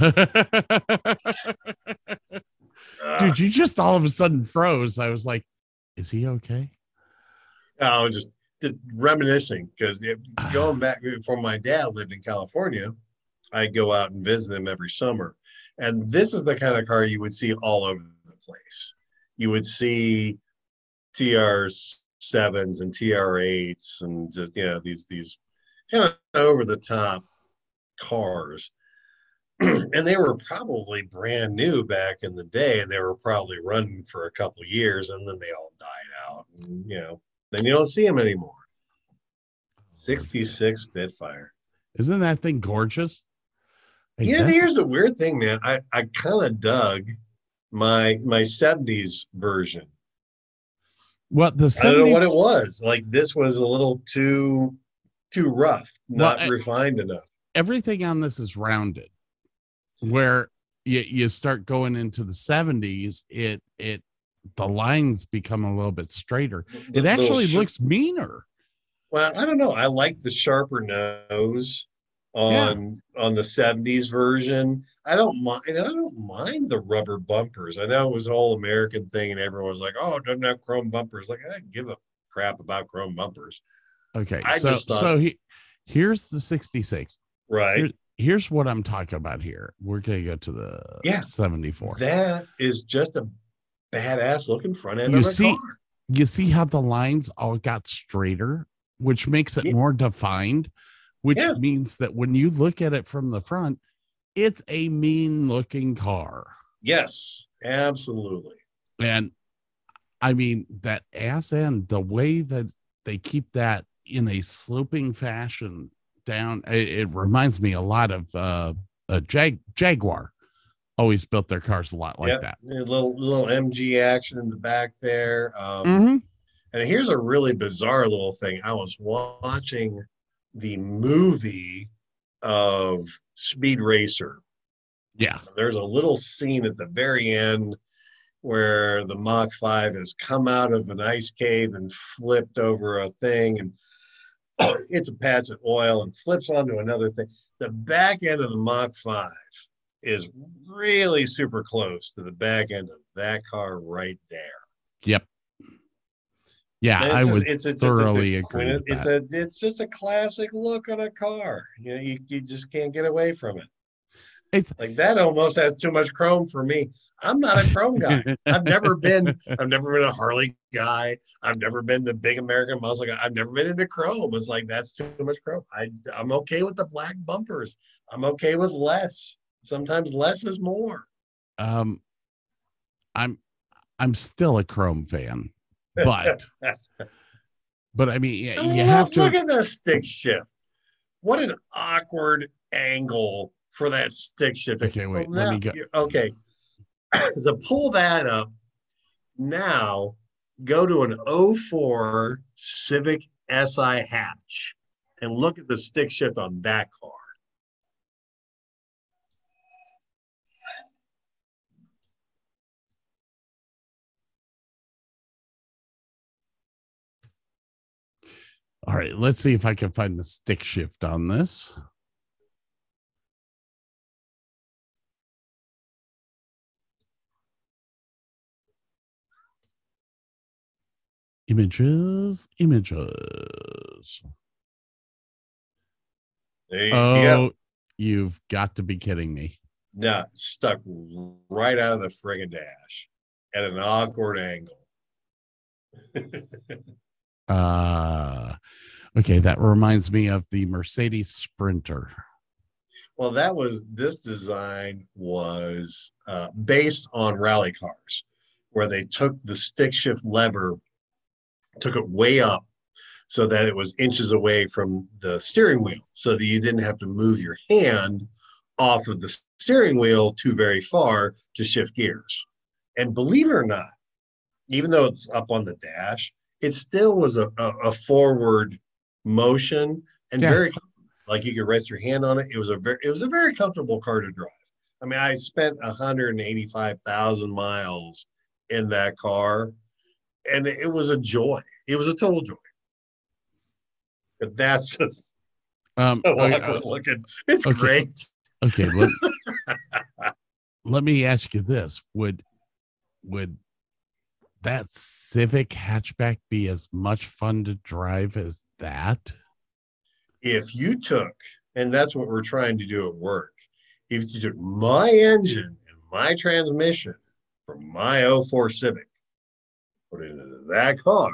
Dude, you just all of a sudden froze. I was like, is he okay? I was just, just reminiscing because going back before my dad lived in California, I go out and visit him every summer. And this is the kind of car you would see all over the place. You would see TR sevens and TR eights and just you know these these kind of over the top cars. and they were probably brand new back in the day, and they were probably running for a couple of years, and then they all died out. And, you know, then you don't see them anymore. 66 Spitfire. Isn't that thing gorgeous? Hey, You know, that's- here's the weird thing, man. I, I kind of dug my my 70s version. what the I don't know what it was. Like this was a little too too rough, not Well, I- refined enough. everything on this is rounded where you, you start going into the 70s it it the lines become a little bit straighter it actually sh- looks meaner Well, I don't know. I like the sharper nose on on the 70s version. I don't mind I don't mind the rubber bumpers. I know it was an all American thing and everyone was like, "Oh, it doesn't have chrome bumpers." Like, I didn't give a crap about chrome bumpers. okay I so just thought- so he, here's the 66 Right? Here's what i'm talking about here we're gonna go to the Yeah. 74 That is just a badass looking front end You of a see- car. you see how the lines all got straighter which makes it Yeah. more defined which Yeah. means that when you look at it from the front it's a mean looking car Yes, absolutely. And I mean, that ass end, the way that they keep that in a sloping fashion down, it, it reminds me a lot of uh, a Jag- Jaguar. Always built their cars a lot like Yep. that. A little little MG action in the back there. Um, Mhm. And here's a really bizarre little thing. I was watching the movie of Speed Racer. Yeah. There's a little scene at the very end where the Mach 5 has come out of an ice cave and flipped over a thing and it's a patch of oil and flips onto another thing. The back end of the Mach 5 is really super close to the back end of that car right there. Yep. Yeah, I just- would it's, it's, it's, thoroughly it's, agree. a, with it's that. a it's just a classic look on a car. You know, you, you just can't get away from it. It's- like that almost has too much chrome for me. I'm not a chrome guy. I've never been I've never been a Harley guy. I've never been the big American muscle guy. I've never been into chrome. It's like that's too much chrome. I I'm okay with the black bumpers. I'm okay with less. Sometimes less is more. um, I'm I'm still a Chrome fan, but but I mean, you mean, have look, to. look at the stick shift. What an awkward angle for that stick shift. Okay, wait, Well, let me go- Okay, so pull that up. Now go to an 04 Civic Si hatch and look at the stick shift on that car. All right, let's see if I can find the stick shift on this. Images, images. There you Oh, go. you've got to be kidding me. No, stuck right out of the friggin' dash at an awkward angle. Uh okay, that reminds me of the Mercedes Sprinter. Well, that was this design was uh, based on rally cars, where they took the stick shift lever, took it way up, so that it was inches away from the steering wheel, so that you didn't have to move your hand off of the steering wheel too very far to shift gears. And believe it or not, even though it's up on the dash, it still was a, a, a forward motion and Yeah. very like you could rest your hand on it. It was a very it was a very comfortable car to drive. I mean, I spent 185,000 miles in that car, and it was a joy. It was a total joy. But that's just Um so okay, awkward looking. It's okay. great. okay, let, let me ask you this. Would would that Civic hatchback be as much fun to drive as that? If you took, and that's what we're trying to do at work, if you took my engine and my transmission from my 04 Civic, put it into that car,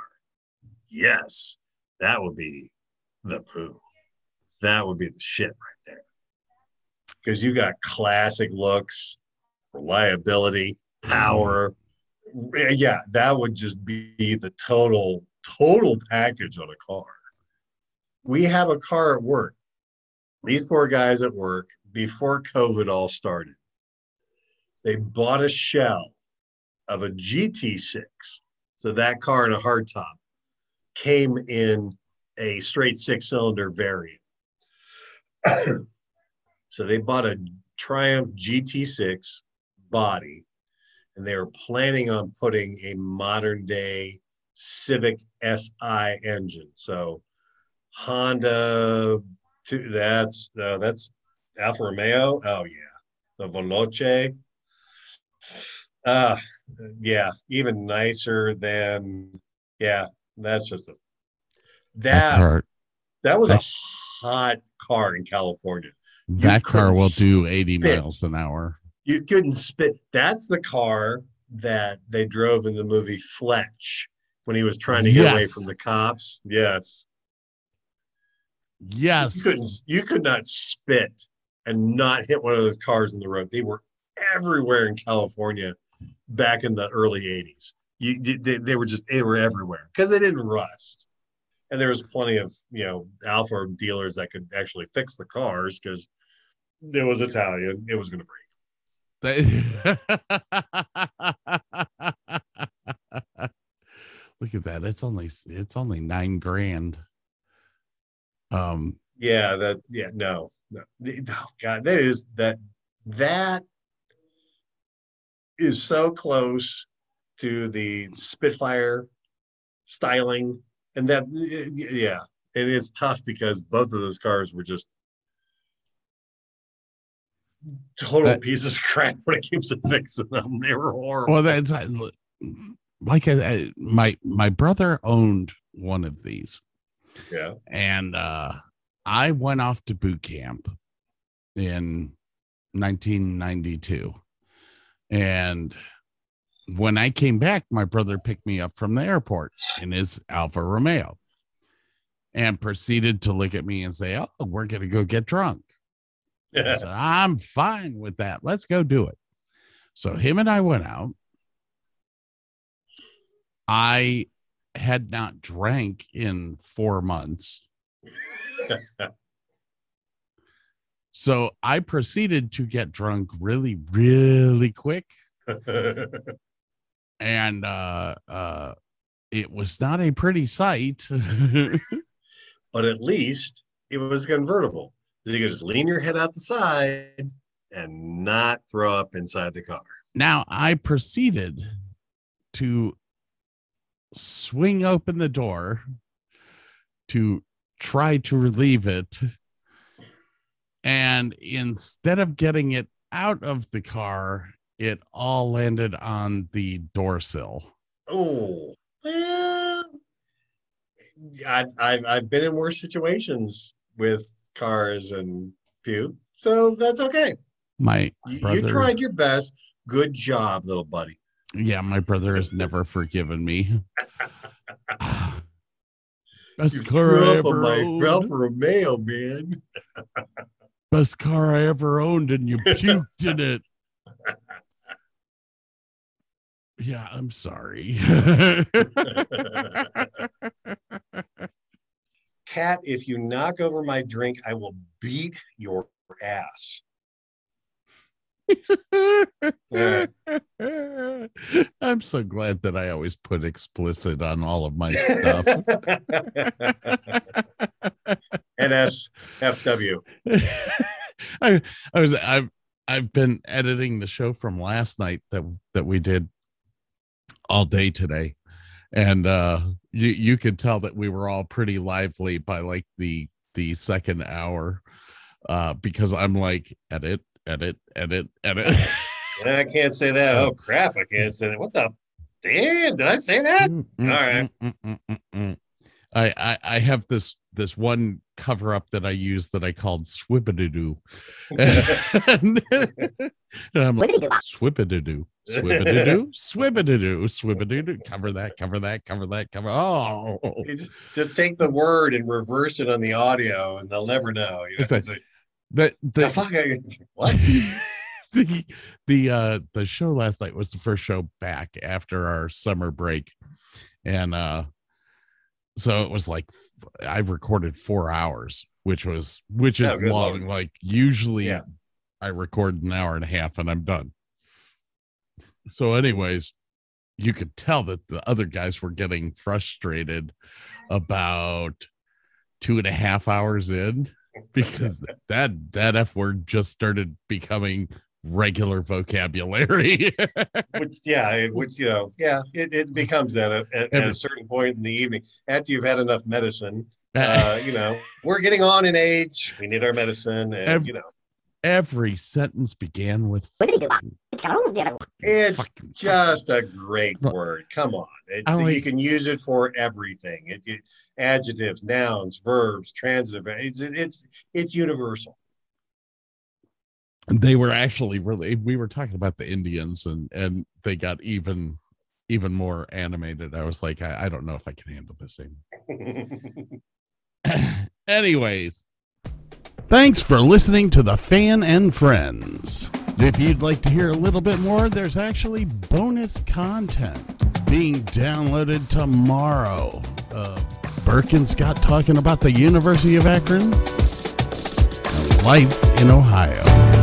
yes, that would be the poo. That would be the shit right there. Because you got classic looks, reliability, power. Yeah, that would just be the total, total package on a car. We have a car at work. These poor guys at work, before COVID all started, they bought a shell of a GT6. So that car in a hardtop came in a straight six cylinder variant. so they bought a Triumph GT6 body and they were planning on putting a modern day Civic SI engine. So Honda, two, that's uh, that's Alfa Romeo. Oh yeah, the Veloce. Uh, yeah, even nicer than yeah. That's just a That that that was a hot car in California. that car will do 80 miles an hour. You couldn't spit. That's the car that they drove in the movie Fletch when he was trying to get away from the cops. Yes. Yes. You Yes. couldn't you could not spit and not hit one of those cars in the road. They were everywhere in California back in the early 80s. You, they, they were just they were everywhere because they didn't rust. And there was plenty of you know Alfa dealers that could actually fix the cars because it was Italian. It was going to break. Look at that. It's only it's only nine grand. Um, Yeah, that yeah, no, no, oh, God, that is that that is so close to the Spitfire styling, and that yeah, and it is tough because both of those cars were just total pieces of crap when it came to fixing them. They were horrible. well, that's like I, I, my my brother owned one of these, yeah, and uh, I went off to boot camp in 1992, and when I came back, my brother picked me up from the airport in his Alfa Romeo, and proceeded to look at me and say, "Oh, we're gonna go get drunk." I said, I'm fine with that. Let's go do it. So him and I went out. I had not drank in four months. So I proceeded to get drunk really, really quick. And uh uh it was not a pretty sight. but at least it was convertible. You could just lean your head out the side and not throw up inside the car. now I proceeded to swing open the door to try to relieve it. And instead of getting it out of the car, it all landed on the door sill. Oh, well, I've, I've, I've been in worse situations with cars and puke, so that's okay. My You, brother, you tried your best. Good job, little buddy. yeah, my brother has never forgiven me. Best You car I ever. Ralph Romeo, man. Best car I ever owned, and you puked in it. Yeah, I'm sorry. Cat, if you knock over my drink, I will beat your ass. Yeah. I'm so glad that I always put explicit on all of my stuff. NSFW. I, I was I've I've been editing the show from last night that that we did all day today. And uh you you could tell that we were all pretty lively by like the the second hour uh because I'm like edit edit edit edit I can't say that. Oh crap! I can't say that. What the? Damn! Did I say that? Mm, mm, All right. Mm, mm, I, I I have this this one cover up that I use that I called Swipidoo. and I'm like, Wibbity-doo. Swipidoo, Swipidoo, Swipidoo, Swipidoo. Cover that, cover that, cover that, cover. Oh, just, just take the word and reverse it on the audio, and they'll never know. You know? It's like- It's like, the the the fuck? I- What? the the uh the show last night was the first show back after our summer break and uh so it was like f- i recorded four hours which was which is Oh, good long like usually Yeah. i record an hour and a half and i'm done so anyways you could tell that the other guys were getting frustrated about two and a half hours in because that that f word just started becoming regular vocabulary which, yeah, which you know, yeah, it, it becomes that at, at, at a certain point in the evening after you've had enough medicine. Uh, you know, we're getting on in age. We need our medicine, and Ev- you know, every sentence began with it's just a great word. Come on, it's, I like- you can use it for everything. It, it adjectives, nouns, verbs, transitive. It's it's it's universal. they were actually really we were talking about the indians and and they got even even more animated i was like i, I don't know if i can handle this anymore anyways thanks for listening to the fan and friends. If you'd like to hear a little bit more there's actually bonus content being downloaded tomorrow. Uh, burke and scott talking about the university of akron life in ohio